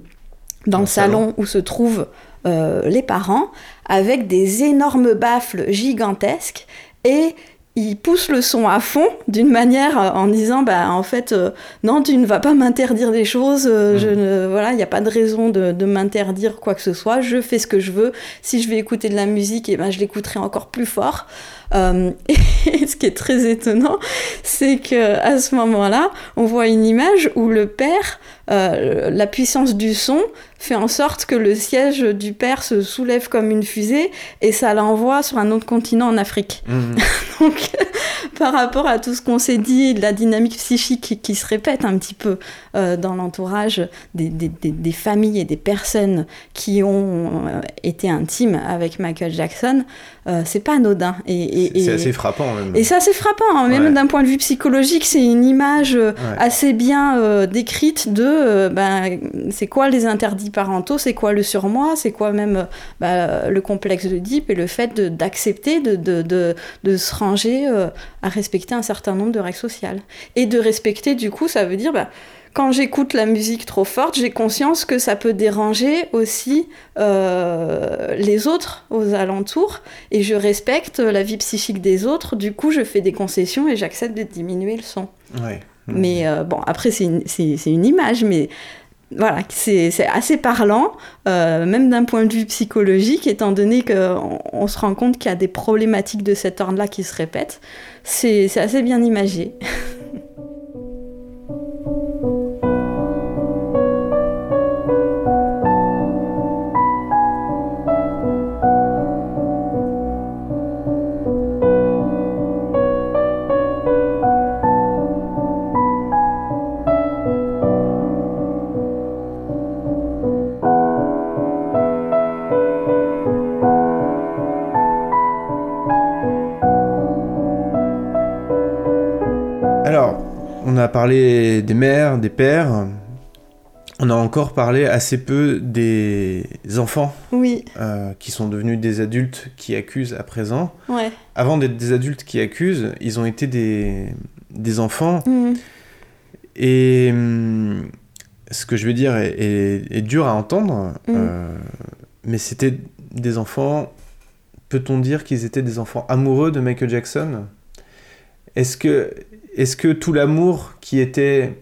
dans le salon où se trouvent euh, les parents avec des énormes baffles gigantesques et il pousse le son à fond d'une manière euh, en disant bah en fait euh, non tu ne vas pas m'interdire des choses euh, je ne voilà il n'y a pas de raison de, de m'interdire quoi que ce soit je fais ce que je veux. Si je vais écouter de la musique et ben je l'écouterai encore plus fort Euh, et ce qui est très étonnant c'est que à ce moment-là on voit une image où le père euh, la puissance du son fait en sorte que le siège du père se soulève comme une fusée et ça l'envoie sur un autre continent en Afrique. mhm. Donc, par rapport à tout ce qu'on s'est dit, de la dynamique psychique qui, qui se répète un petit peu euh, dans l'entourage des, des- des- des familles et des personnes qui ont euh, été intimes avec Michael Jackson, euh, c'est pas anodin. Et, et- c'est assez frappant même. et c'est frappant, hein. même Ouais. d'un point de vue psychologique, c'est une image euh, Ouais. assez bien euh, décrite de euh, ben, c'est quoi les interdits parentaux, c'est quoi le surmoi, c'est quoi même bah, le complexe de Deep et le fait d'accepter de, de, de, de se ranger euh, à respecter un certain nombre de règles sociales. Et de respecter, du coup, ça veut dire. bah, quand j'écoute la musique trop forte, j'ai conscience que ça peut déranger aussi euh, les autres aux alentours et je respecte la vie psychique des autres. Du coup, je fais des concessions et j'accepte de diminuer le son. Ouais. Mais euh, bon, après, c'est une, image, mais voilà, c'est assez parlant, euh, même d'un point de vue psychologique, étant donné qu'on on se rend compte qu'il y a des problématiques de cet ordre-là qui se répètent. C'est c'est assez bien imagé. a parlé des mères, des pères. On a encore parlé assez peu des enfants Oui, euh, qui sont devenus des adultes qui accusent à présent. ouais. Avant d'être des adultes qui accusent, ils ont été des, des enfants. Mhm. Et hum, ce que je veux dire est, est- est dur à entendre, Mm. euh, mais c'était des enfants. Peut-on dire qu'ils étaient des enfants amoureux de Michael Jackson? Est-ce que, est que tout l'amour qui était,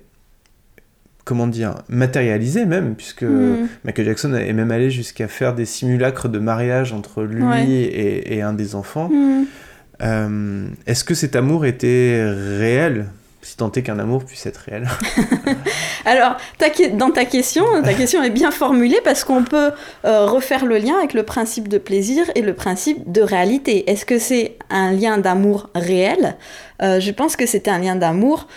comment dire, matérialisé même, puisque Mhm. Michael Jackson est même allé jusqu'à faire des simulacres de mariage entre lui Ouais. et, et un des enfants, Mhm. euh, est-ce que cet amour était réel? Si tant qu'un amour puisse être réel. Alors, dans ta question, ta question est bien formulée parce qu'on peut euh, refaire le lien avec le principe de plaisir et le principe de réalité. Est-ce que c'est un lien d'amour réel? Euh, Je pense que c'est un lien d'amour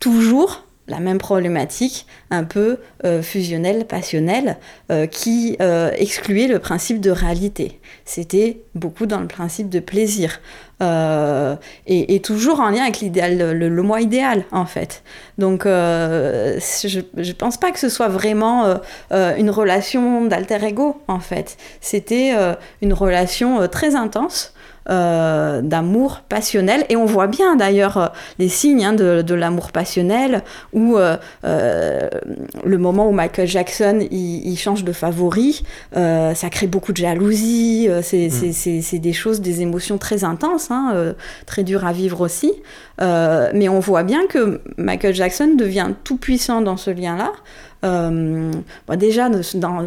toujours la même problématique, un peu euh, fusionnelle, passionnelle, euh, qui euh, excluait le principe de réalité. C'était beaucoup dans le principe de plaisir. Et, toujours en lien avec l'idéal, le, le moi idéal, en fait. Donc, je ne pense pas que ce soit vraiment une relation d'alter ego, en fait. C'était une relation très intense. Euh, d'amour passionnel. Et on voit bien d'ailleurs euh, les signes hein, de, de l'amour passionnel où euh, euh, le moment où Michael Jackson il, il change de favori ça crée beaucoup de jalousie euh, c'est des choses des émotions très intenses hein, très dures à vivre aussi Euh, mais on voit bien que Michael Jackson devient tout puissant dans ce lien là Euh, déjà,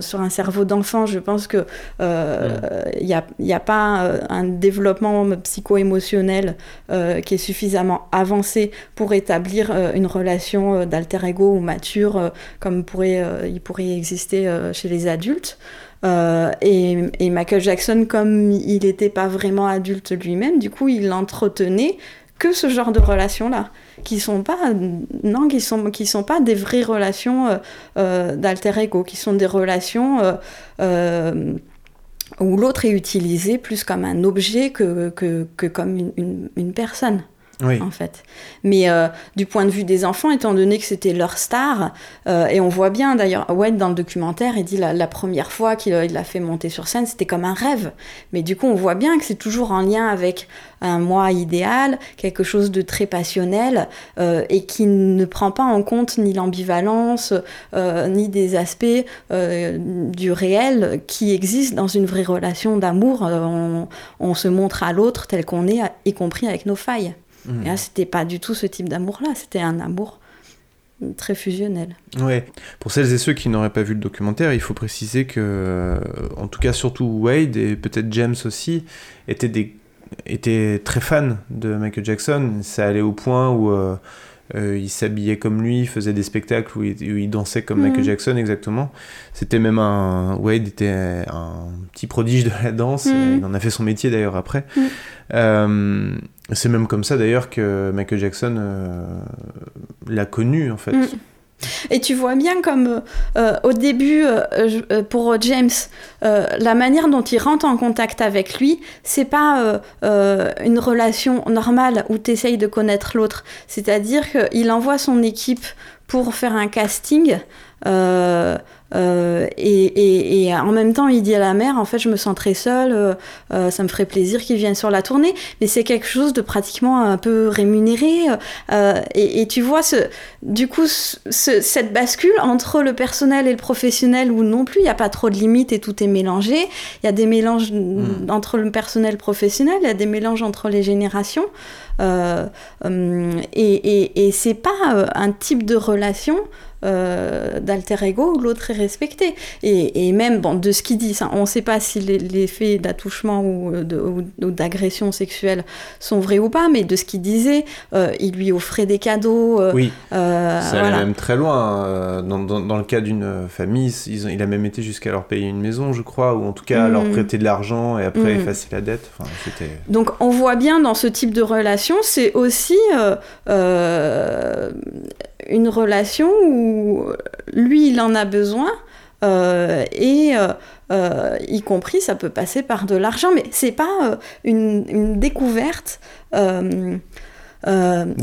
sur un cerveau d'enfant, je pense que il n'y a, y a, pas un développement psycho-émotionnel qui est suffisamment avancé pour établir une relation d'alter ego ou mature comme il pourrait exister chez les adultes. Euh, et, Michael Jackson, comme il n'était pas vraiment adulte lui-même, du coup, il entretenait que ce genre de relations-là, qui sont pas, non, qui sont, qui sont pas des vraies relations euh, euh, d'alter ego, qui sont des relations où l'autre est utilisé plus comme un objet que, comme une personne oui. en fait. Mais euh, du point de vue des enfants, étant donné que c'était leur star, euh, et on voit bien d'ailleurs, Wade dans le documentaire, il dit la, première fois qu'il l'a fait monter sur scène, c'était comme un rêve. Mais du coup, on voit bien que c'est toujours en lien avec un moi idéal, quelque chose de très passionnel, euh, et qui ne prend pas en compte ni l'ambivalence, ni des aspects du réel qui existent dans une vraie relation d'amour. On se montre à l'autre tel qu'on est, y compris avec nos failles. Et là, c'était pas du tout ce type d'amour-là, c'était un amour très fusionnel. Ouais. Pour celles et ceux qui n'auraient pas vu le documentaire, il faut préciser que, euh, en tout cas, surtout Wade et peut-être James aussi, étaient, des, étaient très fans de Michael Jackson. Ça allait au point où euh, euh, il s'habillait comme lui, il faisait des spectacles où il, dansait comme Michael mhm. Jackson exactement. C'était même un Wade était un petit prodige de la danse. Mhm. Il en a fait son métier d'ailleurs après. Mhm. Euh, c'est même comme ça d'ailleurs que Michael Jackson euh, l'a connu en fait. Et tu vois bien comme au début, pour James, la manière dont il rentre en contact avec lui, c'est pas une relation normale où tu essayes de connaître l'autre. C'est-à-dire qu'il envoie son équipe pour faire un casting. Euh, et, et, en même temps, il dit à la mère, en fait, je me sens très seule, euh, euh, ça me ferait plaisir qu'il vienne sur la tournée, mais c'est quelque chose de pratiquement un peu rémunéré. Et, et, tu vois, ce, du coup, ce, cette bascule entre le personnel et le professionnel, où non plus, il n'y a pas trop de limites et tout est mélangé. Il y a des mélanges hmm. entre le personnel et le professionnel, il y a des mélanges entre les générations. Euh, et, et c'est pas un type de relation euh, d'alter ego où l'autre est respecté. Et, même bon, de ce qu'il dit, ça, on ne sait pas si les, les faits d'attouchement ou, d'agression sexuelle sont vrais ou pas, mais de ce qu'il disait, euh, il lui offrait des cadeaux. Euh, oui, ça allait même très loin. Dans, dans, le cas d'une famille, ils il a même été jusqu'à leur payer une maison, je crois, ou en tout cas leur mm. prêter de l'argent et après mm. effacer la dette. Enfin, Donc on voit bien dans ce type de relation, c'est aussi une relation où lui, il en a besoin. Euh, et euh, euh, y compris, ça peut passer par de l'argent, mais c'est pas une, découverte. de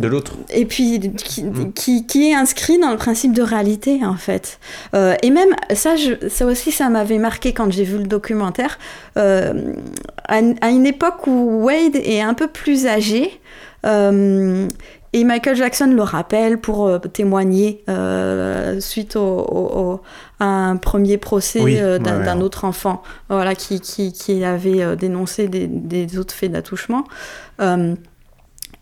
l'autre. Et puis mm. qui, qui, est inscrit dans le principe de réalité, en fait. et même, ça, je, ça aussi, ça m'avait marqué quand j'ai vu le documentaire. À, à, une époque où Wade est un peu plus âgé, et Michael Jackson le rappelle pour euh, témoigner euh, suite au, à un premier procès euh, d'un autre enfant voilà, qui, qui, qui avait dénoncé des, des, autres faits d'attouchement.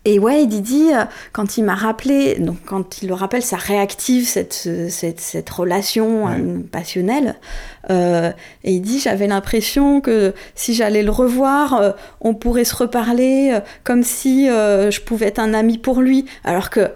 Et ouais, Didi, euh, quand il m'a rappelé, donc quand il le rappelle, ça réactive cette, cette, cette relation euh, passionnelle. Euh, et il dit, j'avais l'impression que si j'allais le revoir, on pourrait se reparler comme si je pouvais être un ami pour lui. Alors que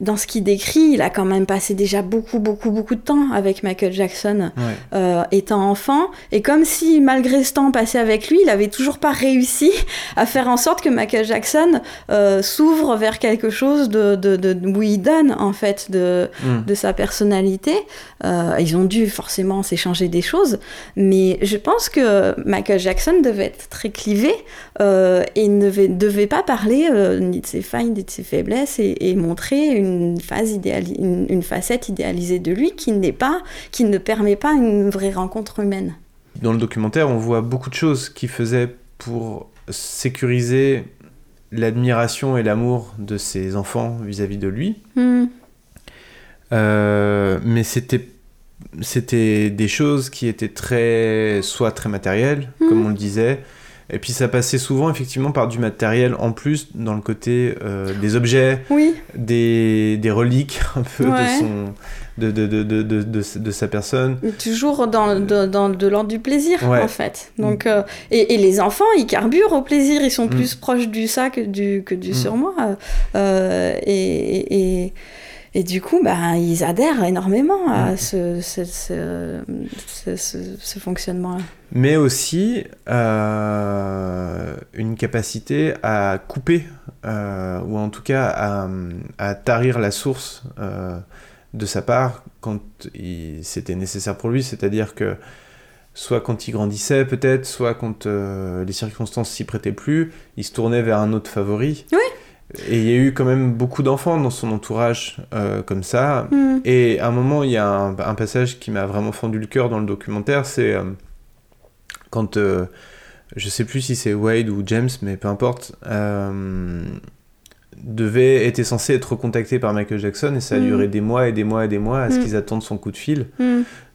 dans ce qu'il décrit, il a quand même passé déjà beaucoup, beaucoup, beaucoup de temps avec Michael Jackson euh, étant enfant. Et comme si, malgré ce temps passé avec lui, il avait toujours pas réussi à faire en sorte que Michael Jackson euh, s'ouvre vers quelque chose de, de, de, où il donne, en fait, de, mm. de sa personnalité. Euh, ils ont dû forcément s'échanger des choses. Mais je pense que Michael Jackson devait être très clivé et ne devait, devait pas parler ni de ses failles, ni de ses faiblesses et, et montrer une une, phase une, facette idéalisée de lui qui n'est pas, qui ne permet pas une vraie rencontre humaine. Dans le documentaire, on voit beaucoup de choses qui faisaient pour sécuriser l'admiration et l'amour de ses enfants vis-à-vis de lui. Hmm. Euh, mais c'était c'était des choses qui étaient très soit très matérielles, hmm. comme on le disait, Et puis ça passait souvent effectivement par du matériel en plus, dans le côté euh, des objets, Oui, des, des reliques un peu Ouais. de, son, de, de, de, de, de, de- de sa personne. toujours dans, de, dans de l'ordre du plaisir, Ouais. en fait. Donc, euh, et, et les enfants, ils carburent au plaisir, ils sont Mm. plus proches du ça que du, que du Mm. surmoi. Euh, et, et, et du coup, bah, ils adhèrent énormément à ce, ce, ce, ce- ce- ce fonctionnement-là. mais aussi euh, une capacité à couper, euh, ou en tout cas à, à tarir la source euh, de sa part quand c'était nécessaire pour lui, c'est-à-dire que soit quand il grandissait peut-être, soit quand les circonstances s'y prêtaient plus, il se tournait vers un autre favori. Oui. Et il y a eu quand même beaucoup d'enfants dans son entourage euh, comme ça, Mm. et à un moment, il y a un, un passage qui m'a vraiment fendu le cœur dans le documentaire, c'est euh, quand, euh, je sais plus si c'est Wade ou James, mais peu importe, euh, devait, était censé être contacté par Michael Jackson, et ça a Mhm. duré des mois et des mois et des mois à ce Mhm. qu'ils attendent son coup de fil.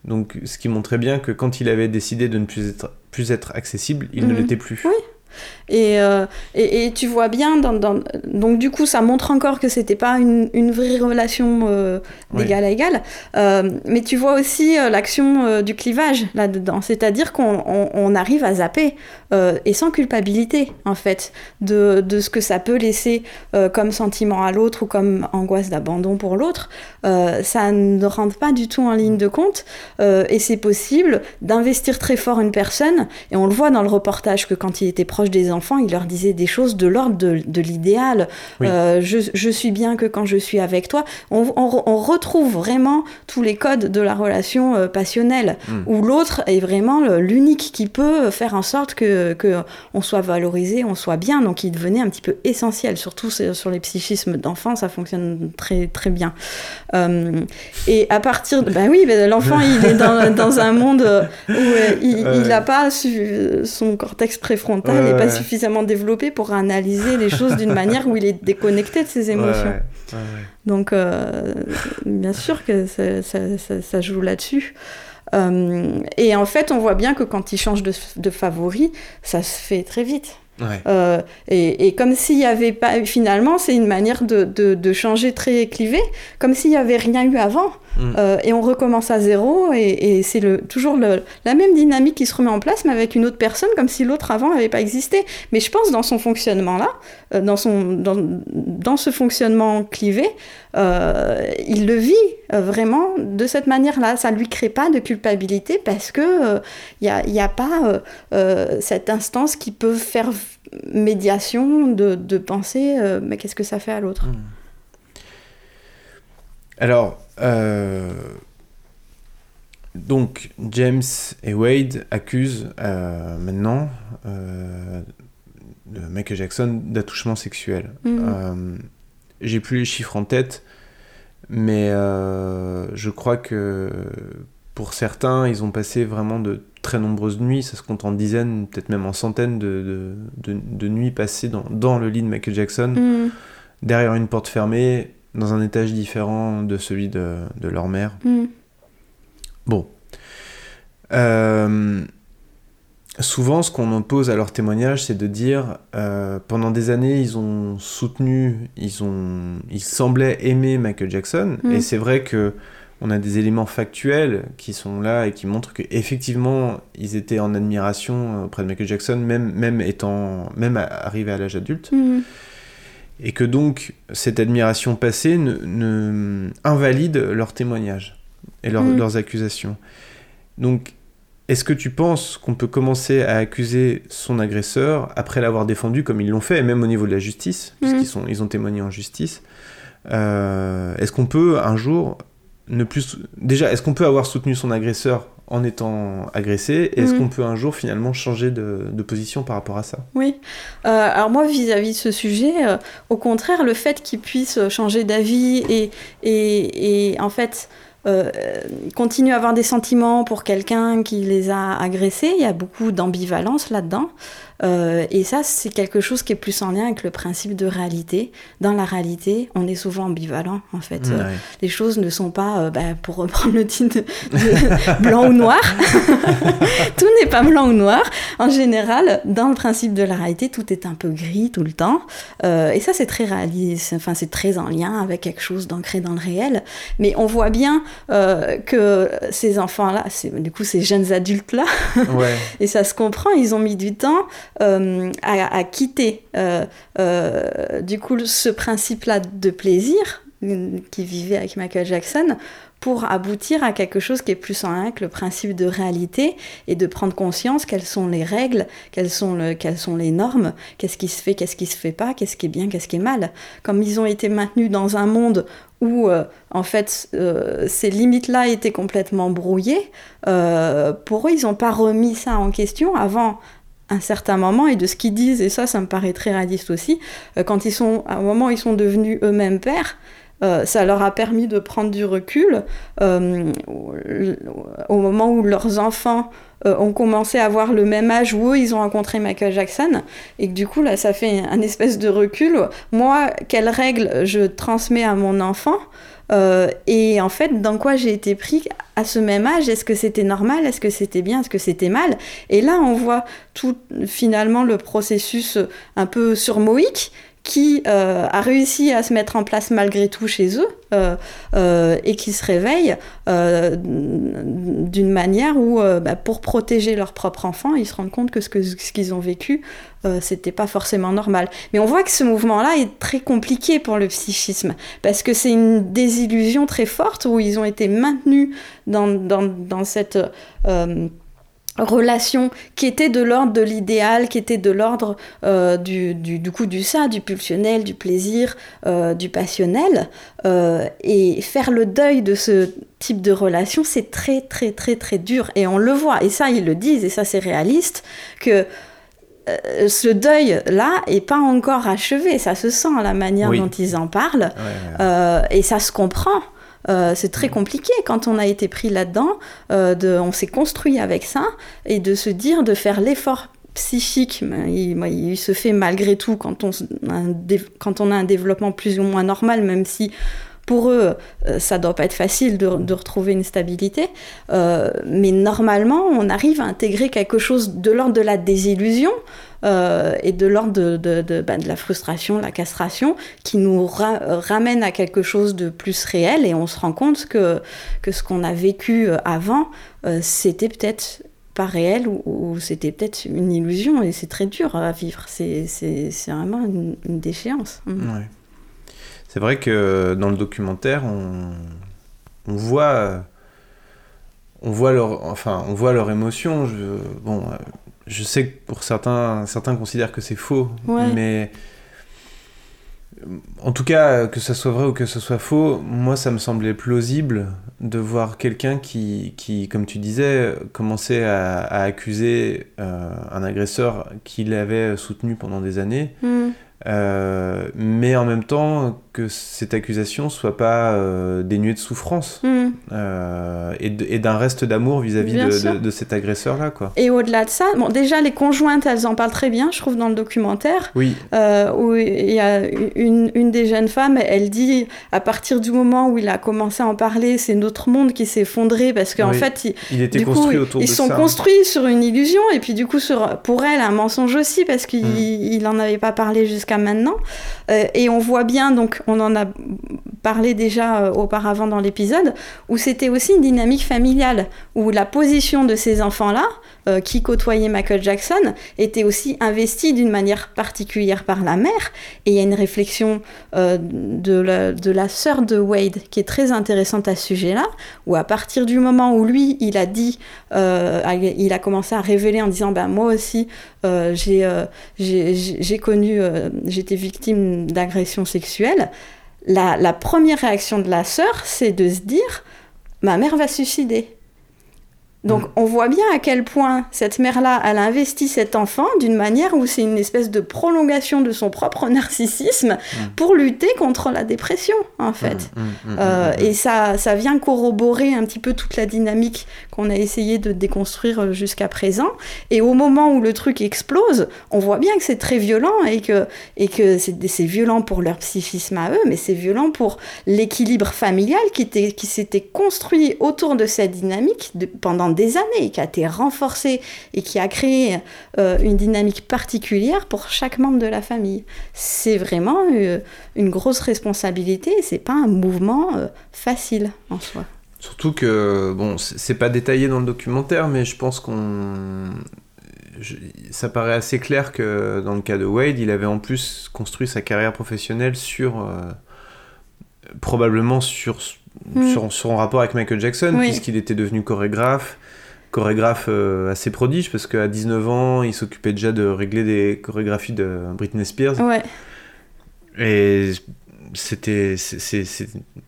Donc, ce qui montrait bien que quand il avait décidé de ne plus être, plus être accessible, il ne l'était plus. Oui. Et, euh, et, et tu vois bien, dans, dans- donc du coup, ça montre encore que c'était pas une, une vraie relation euh, d'égal à égal. Euh, mais tu vois aussi euh, l'action du clivage là-dedans. C'est-à-dire qu'on on- on arrive à zapper, et sans culpabilité, en fait, de, de ce que ça peut laisser comme sentiment à l'autre ou comme angoisse d'abandon pour l'autre. Ça ne rentre pas du tout en ligne de compte. Et c'est possible d'investir très fort une personne. Et on le voit dans le reportage que quand il était proche des enfants, il leur disait des choses de l'ordre de, de l'idéal. Oui. Euh, je, je suis bien que quand je suis avec toi. On, on- on retrouve vraiment tous les codes de la relation euh, passionnelle, Mm. où l'autre est vraiment l'unique qui peut faire en sorte que, que on soit valorisé, on soit bien. Donc il devenait un petit peu essentiel, surtout sur les psychismes d'enfants, ça fonctionne très très bien. Euh, et à partir de... Ben oui, ben l'enfant, il est dans, dans un monde où il n'a pas su- son cortex préfrontal n'est pas suffisamment développé pour analyser les choses d'une manière où il est déconnecté de ses émotions. Donc, euh, bien sûr que ça, ça- ça- ça joue là-dessus. Euh, et en fait, on voit bien que quand il change de, de favori, ça se fait très vite. Ouais. Euh, et, et comme s'il y avait pas. Finalement, c'est une manière de, de- de changer très clivé, comme s'il n'y avait rien eu avant. Mm. Euh, et on recommence à zéro, et, et c'est le, toujours le- la même dynamique qui se remet en place, mais avec une autre personne, comme si l'autre avant n'avait pas existé. Mais je pense dans son fonctionnement-là, euh, dans, son, dans, dans ce fonctionnement clivé, euh, il le vit euh, vraiment de cette manière-là. Ça ne lui crée pas de culpabilité parce que il n'y a, pas euh, euh, cette instance qui peut faire médiation de, de penser euh, mais qu'est-ce que ça fait à l'autre? Mm. Alors, euh, donc James et Wade accusent euh, maintenant euh, Michael Jackson d'attouchement sexuel. Euh, J'ai plus les chiffres en tête, mais euh, je crois que pour certains, ils ont passé vraiment de très nombreuses nuits, ça se compte en dizaines, peut-être même en centaines de, de- de- de nuits passées dans, dans le lit de Michael Jackson Mm, derrière une porte fermée, dans un étage différent de celui de, de leur mère. mm, Bon. Euh, souvent, ce qu'on oppose à leur témoignage, c'est de dire euh, pendant des années, ils ont soutenu, ils, ont, ils semblaient aimer Michael Jackson. Mm. Et c'est vrai que on a des éléments factuels qui sont là et qui montrent que effectivement ils étaient en admiration auprès de Michael Jackson, même, même étant même arrivé à l'âge adulte mm. et que donc cette admiration passée ne, ne- invalide leurs témoignages et leur- Mm. leurs accusations. Donc, est-ce que tu penses qu'on peut commencer à accuser son agresseur après l'avoir défendu comme ils l'ont fait, et même au niveau de la justice, Mm. puisqu'ils ils ont témoigné en justice euh, Est-ce qu'on peut un jour ne plus... Déjà, est-ce qu'on peut avoir soutenu son agresseur en étant agressé Est-ce Mm. qu'on peut un jour finalement changer de, de position par rapport à ça? Oui. Euh, alors moi, vis-à-vis de ce sujet, euh, au contraire, le fait qu'ils puissent changer d'avis et, et, et en fait euh, continuer à avoir des sentiments pour quelqu'un qui les a agressés, il y a beaucoup d'ambivalence là-dedans. Euh, et ça, c'est quelque chose qui est plus en lien avec le principe de réalité. Dans la réalité, on est souvent ambivalent, en fait. Euh, les choses ne sont pas, euh, bah, pour reprendre le titre, de- de blanc ou noir. tout n'est pas blanc ou noir. En général, dans le principe de la réalité, tout est un peu gris tout le temps. Et ça, c'est très réaliste. Enfin, c'est très en lien avec quelque chose d'ancré dans le réel. Mais on voit bien que ces enfants-là, du coup, ces jeunes adultes-là, Ouais. et ça se comprend, ils ont mis du temps euh, à, quitter euh, euh, du coup ce principe-là de plaisir qui vivait avec Michael Jackson pour aboutir à quelque chose qui est plus en lien avec le principe de réalité et de prendre conscience quelles sont les règles, quelles sont, les normes, qu'est-ce qui se fait, qu'est-ce qui se fait pas, qu'est-ce qui est bien, qu'est-ce qui est mal. Comme ils ont été maintenus dans un monde où en fait ces limites-là étaient complètement brouillées, pour eux ils n'ont pas remis ça en question avant un certain moment et de ce qu'ils disent, et ça ça me paraît très réaliste aussi, euh, quand ils sont, à un moment ils sont devenus eux-mêmes pères, euh, ça leur a permis de prendre du recul euh, au moment où leurs enfants ont commencé à avoir le même âge où eux ils ont rencontré Michael Jackson et que du coup là ça fait un espèce de recul. Moi, quelles règles je transmets à mon enfant euh, et en fait, dans quoi j'ai été pris à ce même âge? Est-ce que c'était normal? Est-ce que c'était bien? Est-ce que c'était mal? Et là, on voit tout finalement le processus un peu surmoïque qui euh, a réussi à se mettre en place malgré tout chez eux euh, euh, et qui se réveillent d'une manière où, bah, pour protéger leur propre enfant, ils se rendent compte que ce qu'ils ont vécu, c'était pas forcément normal. Mais on voit que ce mouvement-là est très compliqué pour le psychisme parce que c'est une désillusion très forte où ils ont été maintenus dans, dans, dans cette euh, relation qui était de l'ordre de l'idéal, qui était de l'ordre euh, du, du, du coup du ça, du pulsionnel, du plaisir, euh, du passionnel. Euh, et faire le deuil de ce type de relation, c'est très très très très dur. Et on le voit, et ça ils le disent, et ça c'est réaliste, que ce deuil-là est pas encore achevé, ça se sent à la manière Oui. dont ils en parlent. Ouais, ouais. Et ça se comprend. Euh, c'est très compliqué quand on a été pris là-dedans. euh, de, on s'est construit avec ça et de se dire de faire l'effort psychique, il, il se fait malgré tout quand on, quand a un développement plus ou moins normal, même si pour eux, euh, ça doit pas être facile de, de retrouver une stabilité. Euh, mais normalement, on arrive à intégrer quelque chose de l'ordre de la désillusion euh, et de l'ordre de, de, de, ben, de la frustration, la castration, qui nous euh, ramène à quelque chose de plus réel et on se rend compte que, que ce qu'on a vécu euh, avant, euh, c'était peut-être pas réel ou, c'était peut-être une illusion et c'est très dur à vivre. C'est vraiment une, déchéance. Mm. Ouais. C'est vrai que dans le documentaire, on, on voit, on voit leur, enfin, on voit leur émotion. Bon, je sais que pour certains, certains considèrent que c'est faux, Ouais. mais en tout cas, que ça soit vrai ou que ce soit faux, moi, ça me semblait plausible de voir quelqu'un qui, qui, comme tu disais, commençait à, à accuser euh, un agresseur qu'il avait soutenu pendant des années. Mm. Euh, mais en même temps que cette accusation soit pas euh, dénuée de souffrance Mm. euh, et d'un reste d'amour vis-à-vis de, sûr. de- de cet agresseur là quoi. Et au-delà de ça, bon, déjà les conjointes, elles en parlent très bien, je trouve, dans le documentaire. Oui, euh, où il y a une, une des jeunes femmes, elle dit à partir du moment où il a commencé à en parler, c'est notre monde qui s'est effondré parce qu'en Oui. fait, il- il était du coup, construit ils- autour ils de sont ça. construits sur une illusion et puis du coup sur, pour elle un mensonge aussi parce qu'il Mm. il en avait pas parlé jusqu'à maintenant. Et on voit bien, donc on en a parlé déjà euh, auparavant dans l'épisode, où c'était aussi une dynamique familiale, où la position de ces enfants-là, euh, qui côtoyaient Michael Jackson, était aussi investie d'une manière particulière par la mère. Et il y a une réflexion euh, de, la, sœur de Wade qui est très intéressante à ce sujet-là, où à partir du moment où lui, il a dit, euh, il a commencé à révéler en disant, ben moi aussi, j'ai connu, j'étais victime d'agression sexuelle. La, première réaction de la sœur, c'est de se dire, ma mère va suicider. Donc Mm. on voit bien à quel point cette mère-là, elle investit cet enfant d'une manière où c'est une espèce de prolongation de son propre narcissisme pour lutter contre la dépression, en fait. Mm, mm, mm, Euh, mm, mm. et ça, ça vient corroborer un petit peu toute la dynamique qu'on a essayé de déconstruire euh, jusqu'à présent. Et au moment où le truc explose, on voit bien que c'est très violent et que, et que c'est violent pour leur psychisme à eux, mais c'est violent pour l'équilibre familial qui s'était construit autour de cette dynamique de- pendant des années, qui a été renforcé et qui a créé euh, une dynamique particulière pour chaque membre de la famille. C'est vraiment euh, une grosse responsabilité et c'est pas un mouvement euh, facile en soi. Surtout que, bon, c'est pas détaillé dans le documentaire, mais je pense qu'on. Ça paraît assez clair que dans le cas de Wade, il avait en plus construit sa carrière professionnelle sur. probablement sur, Mm. sur son rapport avec Michael Jackson, Oui. puisqu'il était devenu chorégraphe. Chorégraphe euh, assez prodige, parce qu'à 19 ans, il s'occupait déjà de régler des chorégraphies de Britney Spears. Ouais, Et c'était.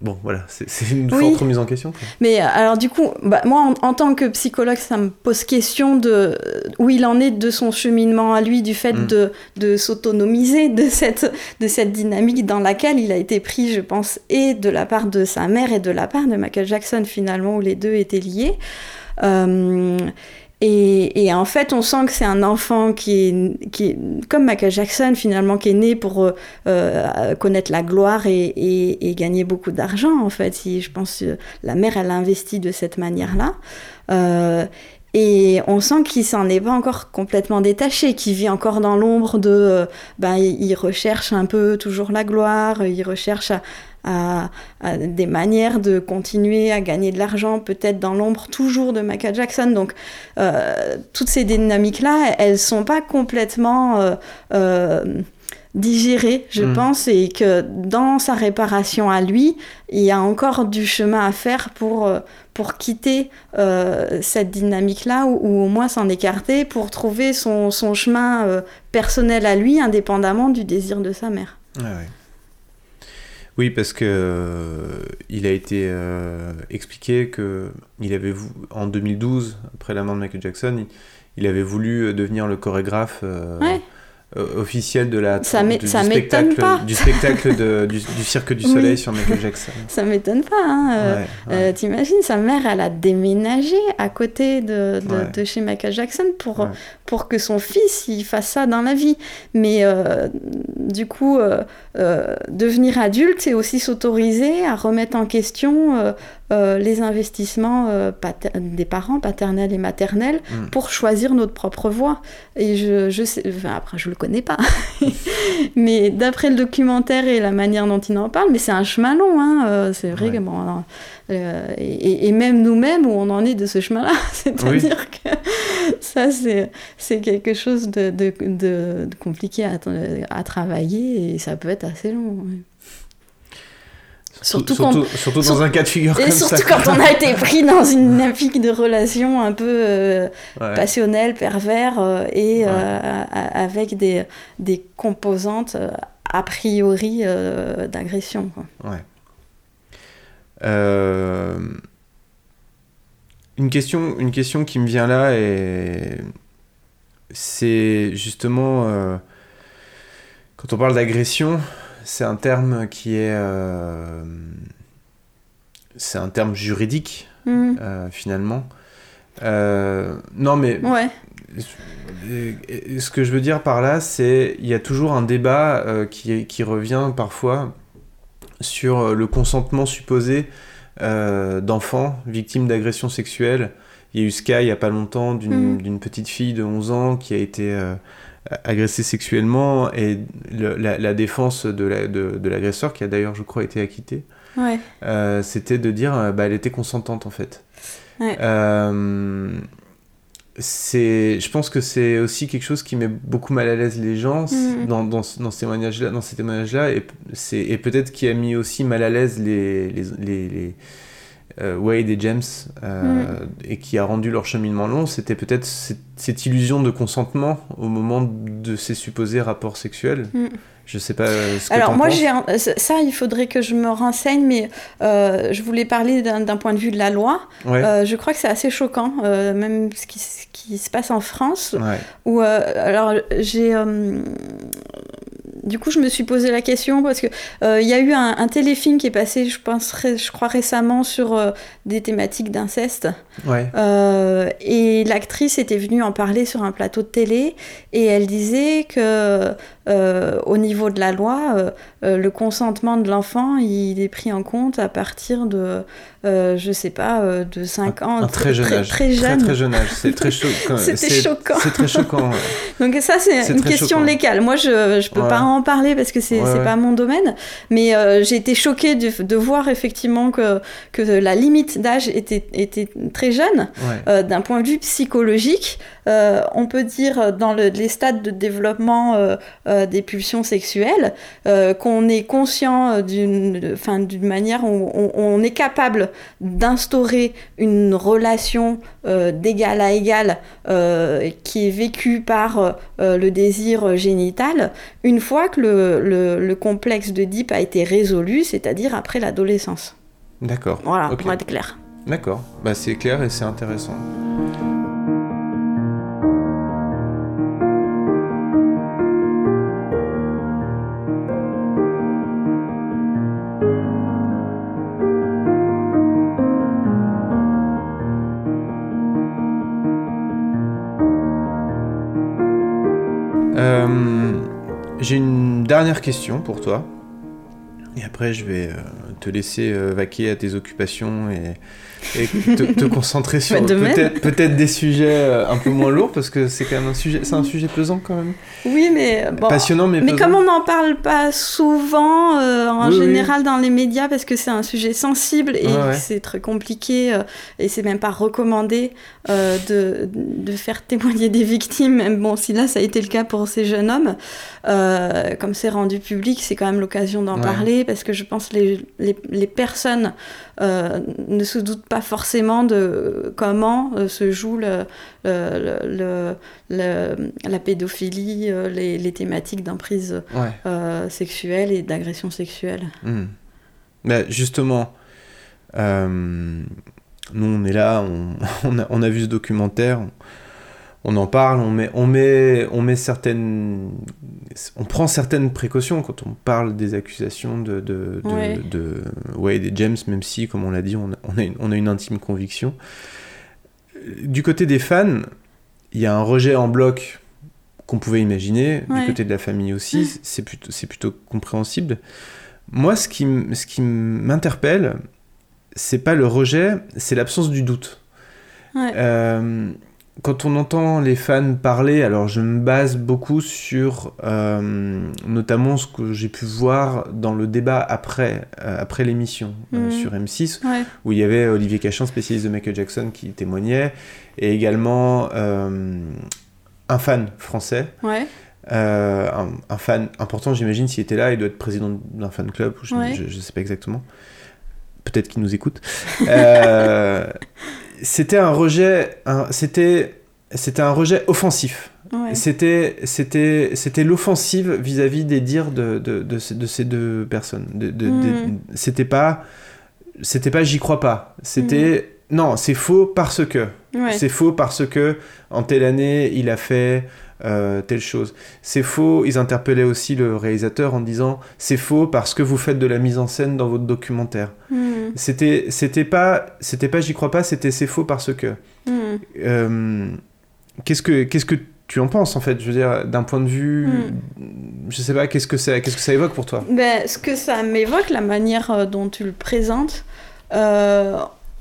Bon, voilà, c'est une Oui. forte remise en question. quoi. mais euh, alors du coup, bah, moi en, en tant que psychologue, ça me pose question de euh, où il en est de son cheminement à lui, du fait Mm. de, de s'autonomiser de cette, de cette dynamique dans laquelle il a été pris, je pense, et de la part de sa mère et de la part de Michael Jackson finalement, où les deux étaient liés. Euh, et, en fait, on sent que c'est un enfant qui est, qui comme Michael Jackson finalement, qui est né pour euh, euh, connaître la gloire et, gagner beaucoup d'argent. En fait, si je pense euh, la mère, elle a investi de cette manière-là. Et on sent qu'il s'en est pas encore complètement détaché, qu'il vit encore dans l'ombre de. ben, il recherche un peu toujours la gloire, il recherche à, à- à des manières de continuer à gagner de l'argent, peut-être dans l'ombre toujours de Michael Jackson. Donc, euh, toutes ces dynamiques-là, elles sont pas complètement. euh, euh, digérées, je Mm. pense, et que dans sa réparation à lui, il y a encore du chemin à faire pour, pour quitter euh, cette dynamique-là ou, ou au moins s'en écarter pour trouver son, son chemin euh, personnel à lui, indépendamment du désir de sa mère. Ouais. Oui, parce que euh, il a été euh, expliqué que il avait en 2012, après la mort de Michael Jackson, il, avait voulu devenir le chorégraphe euh. Euh, officiel de la Ça du, ça du spectacle pas. du spectacle de- du, du cirque du Oui. soleil sur Michael Jackson. Ça m'étonne pas. Hein, euh, Ouais, ouais. Euh, T'imagines, sa mère, elle a déménagé à côté de, de, Ouais. de chez Michael Jackson pour, pour que son fils il fasse ça dans la vie. Mais euh, du coup, devenir adulte, c'est aussi s'autoriser à remettre en question les investissements des parents, paternels et maternels, Mm. pour choisir notre propre voie. Et je, je sais, enfin, après, je le connais pas. mais d'après le documentaire et la manière dont il en parle, mais c'est un chemin long, hein, euh, c'est vrai Ouais. que bon, euh, et, et même nous-mêmes, où on en est de ce chemin-là, c'est-à-dire que ça, c'est, c'est quelque chose de, de, de- de compliqué à, à travailler et ça peut être assez long. ouais. Surtout quand- surtout, surtout dans un cas de figure Et comme surtout ça. quand on a été pris dans une dynamique de relation un peu euh, Ouais. passionnelle, pervers, euh, et Ouais. euh, avec des, des composantes euh, a priori d'agression. Ouais. Une, question, une question qui me vient là, et c'est justement quand on parle d'agression, c'est un terme qui est. euh, c'est un terme juridique, Mhm. euh, finalement. Euh, non, mais Ouais, ce que je veux dire par là, c'est il y a toujours un débat qui, revient parfois sur le consentement supposé d'enfants victimes d'agressions sexuelles. Il y a eu ce cas il n'y a pas longtemps d'une d'une petite fille de 11 ans qui a été agressée sexuellement et le- la, la défense de la- de- de l'agresseur, qui a d'ailleurs, je crois, été acquittée, ouais, euh, c'était de dire euh, bah, elle était consentante en fait. Ouais. Euh, c'est, je pense que c'est aussi quelque chose qui met beaucoup mal à l'aise les gens Mhm. dans, dans, ce- dans ces témoignages-là, dans ces témoignages-là, et, c'est, et peut-être qui a mis aussi mal à l'aise les, les, les, les, Wade et James euh, et qui a rendu leur cheminement long, c'était peut-être cette, cette illusion de consentement au moment de ces supposés rapports sexuels. Mm. Je sais pas euh, ce que Alors moi j'ai un- ça il faudrait que je me renseigne mais euh, je voulais parler d'un point de vue de la loi. Ouais. Euh, je crois que c'est assez choquant euh, même ce qui, ce qui se passe en France ouais. où euh, alors j'ai euh, du coup je me suis posé la question parce que euh, il y a eu un, un téléfilm qui est passé je pense je crois récemment sur euh, des thématiques d'inceste Ouais. euh, et l'actrice était venue en parler sur un plateau de télé et elle disait que au niveau de la loi, le consentement de l'enfant, il est pris en compte à partir de, je sais pas, de 5 ans, Un très jeune âge. très jeune. Très, jeune âge. C'est très choquant. C'était C'est- choquant. C'est très choquant. ouais. Donc ça, c'est une question légale. Moi, je je peux Ouais. pas en parler parce que c'est Ouais, pas mon domaine. Mais euh, j'ai été choquée de, de voir effectivement que, que la limite d'âge était, était très jeune. Ouais. Euh, D'un point de vue psychologique, euh, on peut dire dans le- les stades de développement des pulsions sexuelles qu'on est conscient d'une manière où on, on est capable d'instaurer une relation d'égal à égal qui est vécue par le désir génital une fois que le, le- le complexe de Deep a été résolu, c'est-à-dire après l'adolescence. D'accord. Voilà, pour être clair. D'accord. Bah, c'est clair et c'est intéressant. Euh, J'ai une dernière question pour toi. Et après, je vais euh, te laisser euh, vaquer à tes occupations et, et te, te concentrer sur Bah, peut-être des sujets euh, un peu moins lourds parce que c'est quand même un sujet, c'est un sujet pesant quand même. Oui, mais bon. Passionnant mais, Mais pesant. comme on n'en parle pas souvent euh, en Oui, oui. général dans les médias parce que c'est un sujet sensible et ouais. c'est très compliqué euh, et c'est même pas recommandé euh, de, de faire témoigner des victimes, même bon si là ça a été le cas pour ces jeunes hommes, comme c'est rendu public, c'est quand même l'occasion d'en Ouais. parler parce que je pense les, les, les personnes ne se doutent pas forcément de comment euh, se joue le, le- le- le- la pédophilie, euh, les, les thématiques d'emprise Ouais. euh, sexuelle et d'agression sexuelle. Hmm. Bah, justement, euh, nous on est là, on, on, a, on a vu ce documentaire, on, on en parle, on met, on met, on met certaines, on prend certaines précautions quand on parle des accusations de, de, de, Ouais. de Wade et James, même si, comme on l'a dit, on a, on a une, on a une intime conviction. Du côté des fans, il y a un rejet en bloc qu'on pouvait imaginer, Ouais. du côté de la famille aussi, c'est plutôt, c'est plutôt compréhensible. Moi, ce qui, ce qui m'interpelle, c'est pas le rejet, c'est l'absence du doute. Ouais. Euh, quand on entend les fans parler, alors je me base beaucoup sur euh, notamment ce que j'ai pu voir dans le débat après, euh, après l'émission euh, Mhm. sur M6, Ouais. où il y avait Olivier Cachin, spécialiste de Michael Jackson, qui témoignait, et également un fan français. Ouais. Un, un fan important, j'imagine, s'il était là, il doit être président d'un fan club, je Ouais. ne sais pas exactement. Peut-être qu'il nous écoute. C'était un rejet, c'était, c'était un rejet offensif. Ouais. C'était, c'était, c'était l'offensive vis-à-vis des dires de, de, de, ces, de ces deux personnes. Mhm. c'était pas, c'était pas j'y crois pas. C'était non, c'est faux parce que. Ouais. C'est faux parce que en telle année il a fait euh, telle chose. C'est faux. Ils interpellaient aussi le réalisateur en disant c'est faux parce que vous faites de la mise en scène dans votre documentaire. Mhm. C'était, c'était pas, c'était pas j'y crois pas. C'était c'est faux parce que. Mhm. Euh, qu'est-ce que qu'est-ce que tu en penses en fait? Je veux dire d'un point de vue, je sais pas qu'est-ce que ça qu'est-ce que ça évoque pour toi? Ben, ce que ça m'évoque, la manière euh, dont tu le présentes, euh,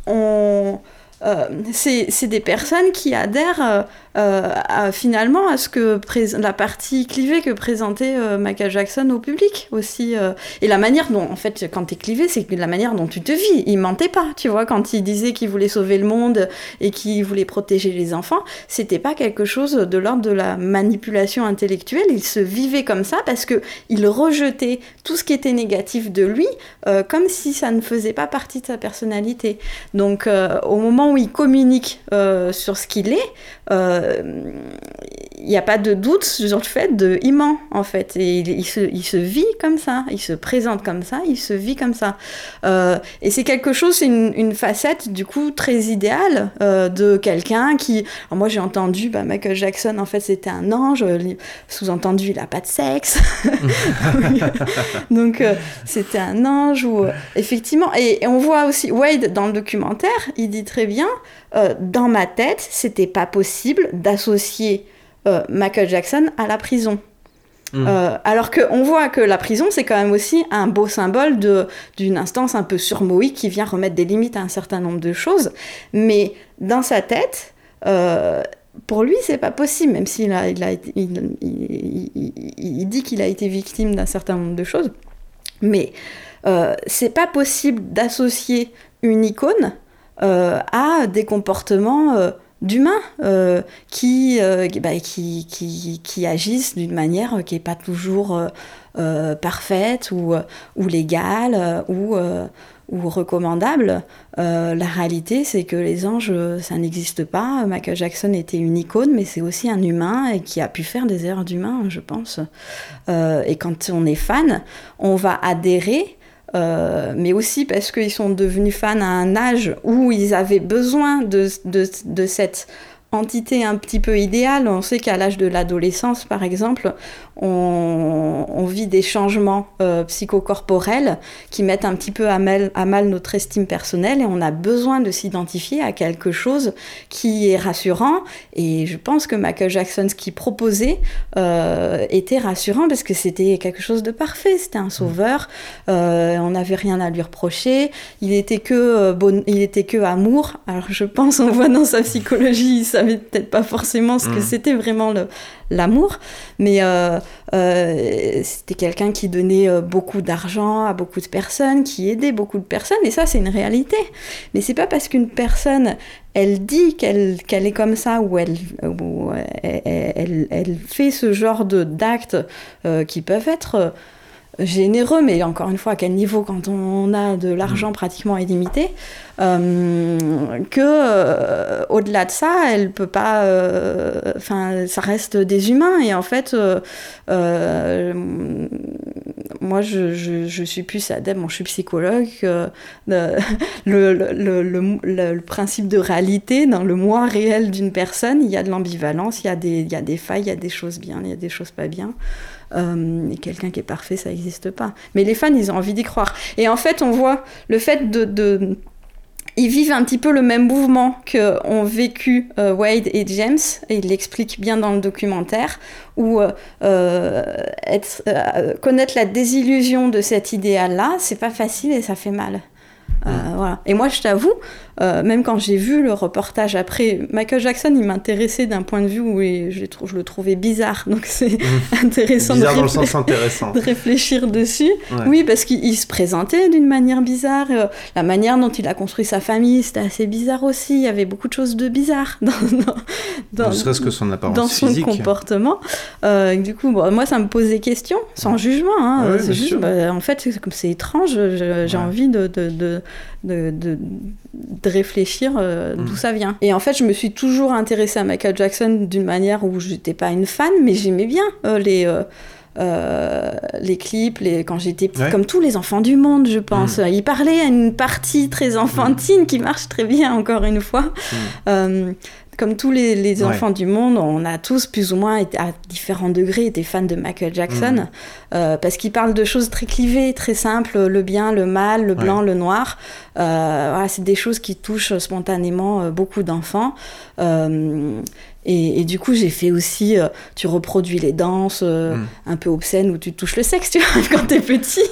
on, euh, c'est des personnes qui adhèrent euh, euh, à, finalement à ce que la partie clivée que présentait Michael Jackson au public aussi. et la manière dont, en fait, quand t'es clivé, c'est la manière dont tu te vis. Il mentait pas, tu vois, quand il disait qu'il voulait sauver le monde et qu'il voulait protéger les enfants, c'était pas quelque chose de l'ordre de la manipulation intellectuelle. Il se vivait comme ça parce que il rejetait tout ce qui était négatif de lui, comme si ça ne faisait pas partie de sa personnalité. Donc, au moment où il communique euh, sur ce qu'il est, euh, il n'y a pas de doute sur le fait de il ment en fait. Et il, se, il, se, vit comme ça il se présente comme ça il se vit comme ça. Euh, et c'est quelque chose c'est une, facette du coup très idéale de quelqu'un qui moi j'ai entendu bah, Michael Jackson en fait c'était un ange sous-entendu il a pas de sexe. Donc c'était un ange ou effectivement et on voit aussi Wade dans le documentaire il dit très bien euh, dans ma tête, c'était pas possible d'associer euh, Michael Jackson à la prison. Mmh. Euh, alors qu'on voit que la prison, c'est quand même aussi un beau symbole d'une instance un peu surmoïque qui vient remettre des limites à un certain nombre de choses. Mais dans sa tête, pour lui, c'est pas possible, même s'il a, il, a il, il, dit qu'il a été victime d'un certain nombre de choses. Mais c'est pas possible d'associer une icône euh, à des comportements euh, d'humains euh, qui, bah, qui, qui, qui, agissent d'une manière qui n'est pas toujours parfaite ou, ou légale ou, ou recommandable. la réalité, c'est que les anges, ça n'existe pas. Michael Jackson était une icône, mais c'est aussi un humain et qui a pu faire des erreurs d'humain, je pense. et quand on est fan, on va adhérer euh, mais aussi parce qu'ils sont devenus fans à un âge où ils avaient besoin de, cette entité un petit peu idéale. On sait qu'à l'âge de l'adolescence, par exemple, on, vit des changements euh, psychocorporels qui mettent un petit peu à mal, à mal, notre estime personnelle et on a besoin de s'identifier à quelque chose qui est rassurant. Et je pense que Michael Jackson, ce qu'il proposait, euh, était rassurant parce que c'était quelque chose de parfait. C'était un sauveur. Euh, on n'avait rien à lui reprocher. Il était que bon, il était que amour. Alors je pense, on voit dans sa psychologie, il savait peut-être pas forcément ce que mm. c'était vraiment le, l'amour, mais euh, euh, c'était quelqu'un qui donnait euh, beaucoup d'argent à beaucoup de personnes, qui aidait beaucoup de personnes, et ça c'est une réalité. Mais c'est pas parce qu'une personne elle dit qu'elle qu'elle est comme ça ou elle, elle, elle, fait ce genre d'actes qui peuvent être généreux, mais encore une fois, à quel niveau quand on a de l'argent mm. pratiquement illimité, euh, que euh, au-delà de ça, elle peut pas, euh, enfin, ça reste des humains et en fait, moi, je, je, je, suis plus adepte, bon, je suis psychologue, le, le, le, le, principe de réalité dans le moi réel d'une personne, il y a de l'ambivalence, il y a des, il y a des failles, il y a des choses bien, il y a des choses pas bien. Euh, quelqu'un qui est parfait, ça n'existe pas. Mais les fans, ils ont envie d'y croire. Et en fait, on voit le fait de, ils vivent un petit peu le même mouvement que ont vécu euh, Wade et James, et il l'explique bien dans le documentaire, où euh, connaître la désillusion de cet idéal-là, c'est pas facile et ça fait mal. Voilà. Et moi, je t'avoue, euh, même quand j'ai vu le reportage après, Michael Jackson, il m'intéressait d'un point de vue où je, je, le trouvais bizarre. Donc c'est mmh. intéressant, bizarre de, dans le sens intéressant de réfléchir dessus. Oui, parce qu'il se présentait d'une manière bizarre. Euh, la manière dont il a construit sa famille, c'était assez bizarre aussi. Il y avait beaucoup de choses de bizarres dans, dans, serait-ce que son apparence dans son comportement. Euh, du coup, moi, ça me pose des questions, sans jugement. Hein. juste, bah, en fait, c'est étrange. J'ai envie de, de, de, de de réfléchir euh, d'où mm. ça vient. Et en fait, je me suis toujours intéressée à Michael Jackson d'une manière où je n'étais pas une fan, mais j'aimais bien euh, les, euh, les clips, les, quand j'étais petite, comme tous les enfants du monde, je pense. Mm. Il parlait à une partie très enfantine qui marche très bien, encore une fois. Comme tous les, enfants du monde, on a tous plus ou moins à différents degrés été fans de Michael Jackson mhm. euh, parce qu'il parle de choses très clivées, très simples, le bien, le mal, le blanc, le noir. Euh, voilà, c'est des choses qui touchent spontanément euh, beaucoup d'enfants. Et, du coup, j'ai fait aussi, tu reproduis les danses mhm. un peu obscènes où tu touches le sexe, tu vois, quand t'es petit.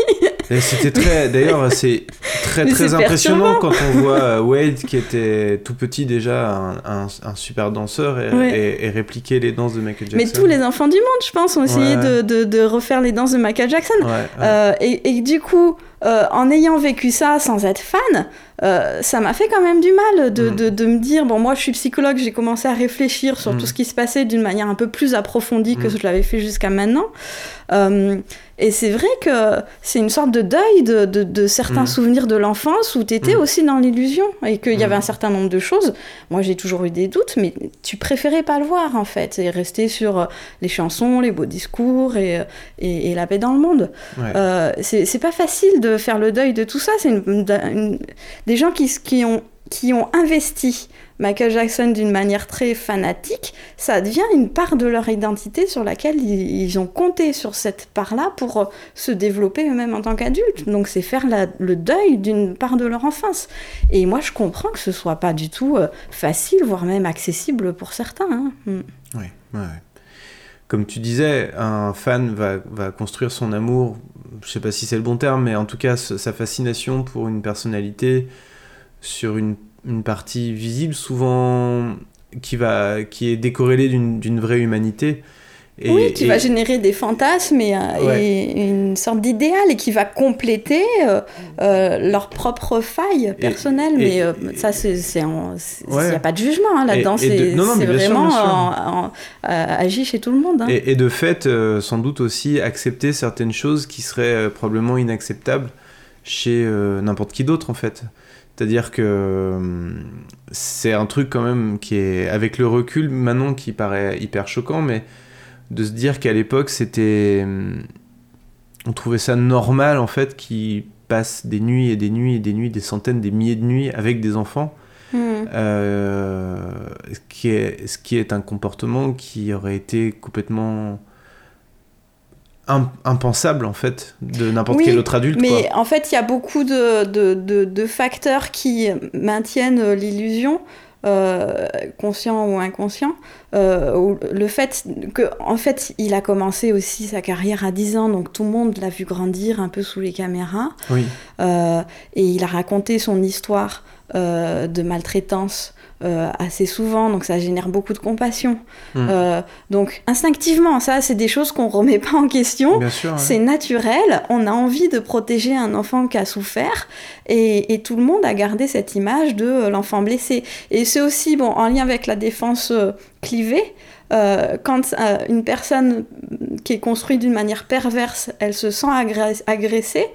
C'était très, d'ailleurs, c'est très Mais très impressionnant quand on voit euh, Wade qui était tout petit déjà un, un- un super danseur et, Ouais. et- et répliquer les danses de Michael Jackson. Mais tous les enfants du monde, je pense, ont essayé Ouais. de, de- de refaire les danses de Michael Jackson. Ouais. Euh, et, et du coup, euh, en ayant vécu ça sans être fan, euh, ça m'a fait quand même du mal de, Mm. de- de me dire, bon, moi je suis psychologue, j'ai commencé à réfléchir sur Mm. tout ce qui se passait d'une manière un peu plus approfondie que Mm. je l'avais fait jusqu'à maintenant. Euh, et c'est vrai que c'est une sorte de deuil de, de- de certains Mm. souvenirs de l'enfance où tu étais Mm. aussi dans l'illusion et qu'il y avait Mm. un certain nombre de choses. Moi j'ai toujours eu des doutes, mais tu préférais pas le voir en fait et rester sur euh, les chansons, les beaux discours et, et, et la paix dans le monde. Ouais. Euh, c'est c'est pas facile de faire le deuil de tout ça. C'est une- une- des gens qui, ont, investi Michael Jackson d'une manière très fanatique. Ça devient une part de leur identité sur laquelle ils, ont compté sur cette part-là pour euh, se développer eux-mêmes en tant qu'adultes. Donc c'est faire le deuil d'une part de leur enfance. Et moi je comprends que ce soit pas du tout euh, facile, voire même accessible pour certains. hein. Mm. Ouais. Comme tu disais, un fan va construire son amour, je sais pas si c'est le bon terme, mais en tout cas sa fascination pour une personnalité sur une, une partie visible, souvent qui, va, qui est décorrélée d'une vraie humanité. Et- oui, qui et- va générer des fantasmes et, euh, Ouais. et une sorte d'idéal et qui va compléter euh, euh, leur propre faille personnelle. mais euh, ça, c'est, il Ouais. n'y a pas de jugement hein, là-dedans. C'est, vraiment en- en- agi chez tout le monde. hein. Et, de fait, euh, sans doute aussi accepter certaines choses qui seraient probablement inacceptables chez n'importe qui d'autre en fait. C'est-à-dire que c'est un truc quand même qui est, avec le recul maintenant, qui paraît hyper choquant, mais de se dire qu'à l'époque c'était... hum, On trouvait ça normal en fait qu'ils passent des nuits et des nuits et des nuits, des centaines, des milliers de nuits avec des enfants. Mm. Euh, ce, qui est, ce qui est un comportement qui aurait été complètement im- impensable en fait de n'importe Oui, quel autre adulte. Mais quoi. en fait, il y a beaucoup de, de, de- de facteurs qui maintiennent euh, l'illusion, euh, conscient ou inconscient. Euh, le fait que, en fait, il a commencé aussi sa carrière à 10 ans, donc tout le monde l'a vu grandir un peu sous les caméras. Oui, Euh, et il a raconté son histoire euh, de maltraitance euh, assez souvent, donc ça génère beaucoup de compassion. Mm. Euh, donc instinctivement, ça, c'est des choses qu'on remet pas en question. ouais. C'est naturel, on a envie de protéger un enfant qui a souffert et, et tout le monde a gardé cette image de l'enfant blessé. Et c'est aussi bon, en lien avec la défense clivée. Euh, quand euh, une personne qui est construite d'une manière perverse, elle se sent agress- agressée,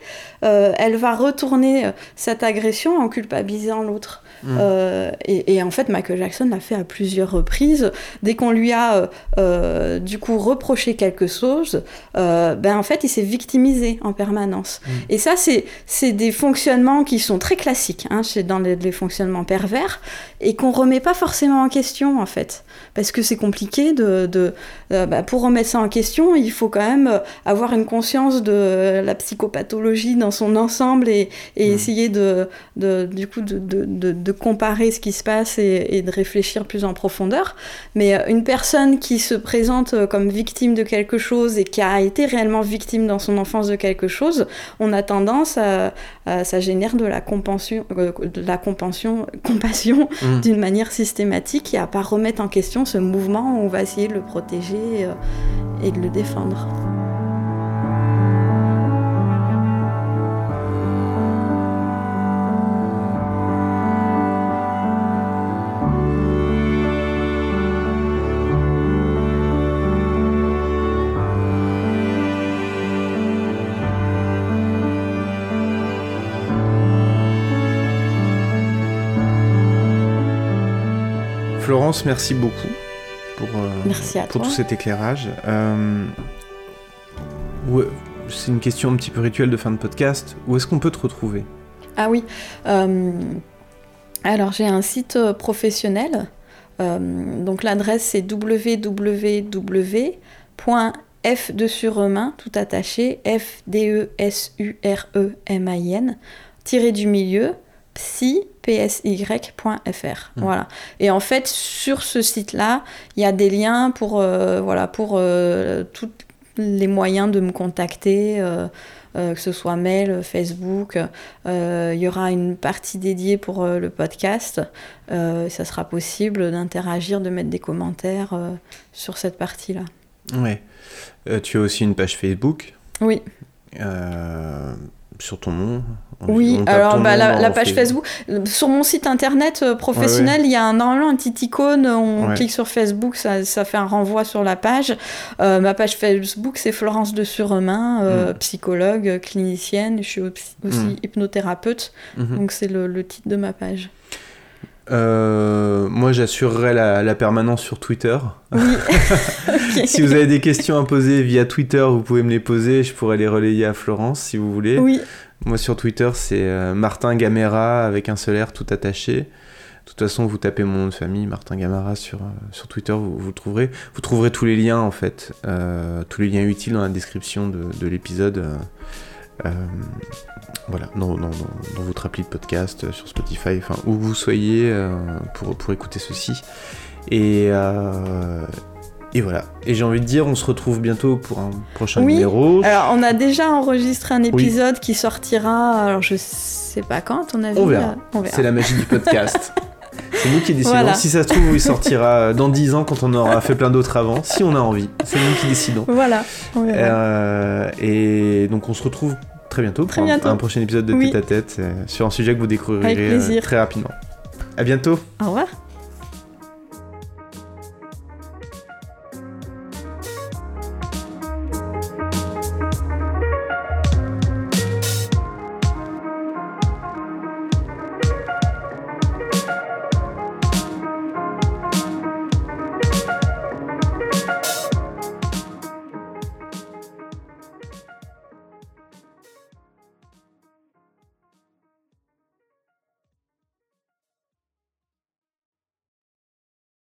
euh, elle va retourner cette agression en culpabilisant l'autre. Mm. Euh, et, et en fait, Michael Jackson l'a fait à plusieurs reprises. Dès qu'on lui a euh, euh, du coup reproché quelque chose, euh, ben en fait, il s'est victimisé en permanence. Mm. Et ça, c'est des fonctionnements qui sont très classiques hein, dans les, les fonctionnements pervers et qu'on remet pas forcément en question en fait, parce que c'est compliqué de, de bah, pour remettre ça en question, il faut quand même avoir une conscience de la psychopathologie dans son ensemble et, et Mm. essayer de, de du coup de, de, de- comparer ce qui se passe et, et de réfléchir plus en profondeur. Mais euh, une personne qui se présente euh, comme victime de quelque chose et qui a été réellement victime dans son enfance de quelque chose, on a tendance à, à- ça génère de la compassion, euh, de la compassion, compassion Mm. d'une manière systématique et à pas remettre en question ce mouvement où on va essayer de le protéger et de le défendre. Merci beaucoup pour, euh, Merci pour tout cet éclairage. Euh, c'est une question un petit peu rituelle de fin de podcast. Où est-ce qu'on peut te retrouver? Ah oui. euh, alors j'ai un site professionnel. Donc l'adresse c'est www.f de surhumain tout attaché f d e s u r e m i n tiré du milieu psy psy.fr. Mhm. Voilà. Et en fait, sur ce site-là, il y a des liens pour, euh, voilà, pour euh, tous les moyens de me contacter. euh, que ce soit mail, Facebook. Euh, il y aura une partie dédiée pour euh, le podcast. Ça sera possible d'interagir, de mettre des commentaires sur cette partie-là. Ouais. Tu as aussi une page Facebook? Oui. Sur ton nom. On- Oui, on alors bah, nom la, page Facebook, sur mon site internet euh, professionnel, il y a un, normalement un petit icône, on Ouais. clique sur Facebook, ça, ça fait un renvoi sur la page. Euh, ma page Facebook, c'est Florence de Suremain, euh, Mm. psychologue, clinicienne, je suis aussi, Mm. hypnothérapeute, Mhm. donc c'est le, le titre de ma page. Euh, moi, j'assurerai la, la permanence sur Twitter. Oui, si vous avez des questions à poser via Twitter, vous pouvez me les poser. Je pourrais les relayer à Florence si vous voulez. Oui, Moi, sur Twitter, c'est euh, Martin Gamera avec un seul R tout attaché. De toute façon, vous tapez mon nom de famille, Martin Gamera, sur, euh, sur Twitter, vous, vous le trouverez. Vous trouverez tous les liens, en fait, tous les liens utiles dans la description de, de l'épisode. Euh, voilà, dans, dans- dans- votre appli de podcast, euh, sur Spotify, enfin, où vous soyez euh, pour, pour écouter ceci. Et, et voilà. Et j'ai envie de dire, on se retrouve bientôt pour un prochain Oui. numéro. alors on a déjà enregistré un épisode qui sortira, alors je sais pas quand, on a vu On verra. là On verra. C'est la magie du podcast. C'est nous qui décidons. Voilà. Si ça se trouve, il sortira dans 10 ans quand on aura fait plein d'autres avant, si on a envie. C'est nous qui décidons. Voilà, on verra. Euh, et donc on se retrouve très bientôt Très pour un- bientôt. Un, prochain épisode de Oui. Tête à Tête sur un sujet que vous découvrirez euh, très rapidement. À bientôt. Au revoir.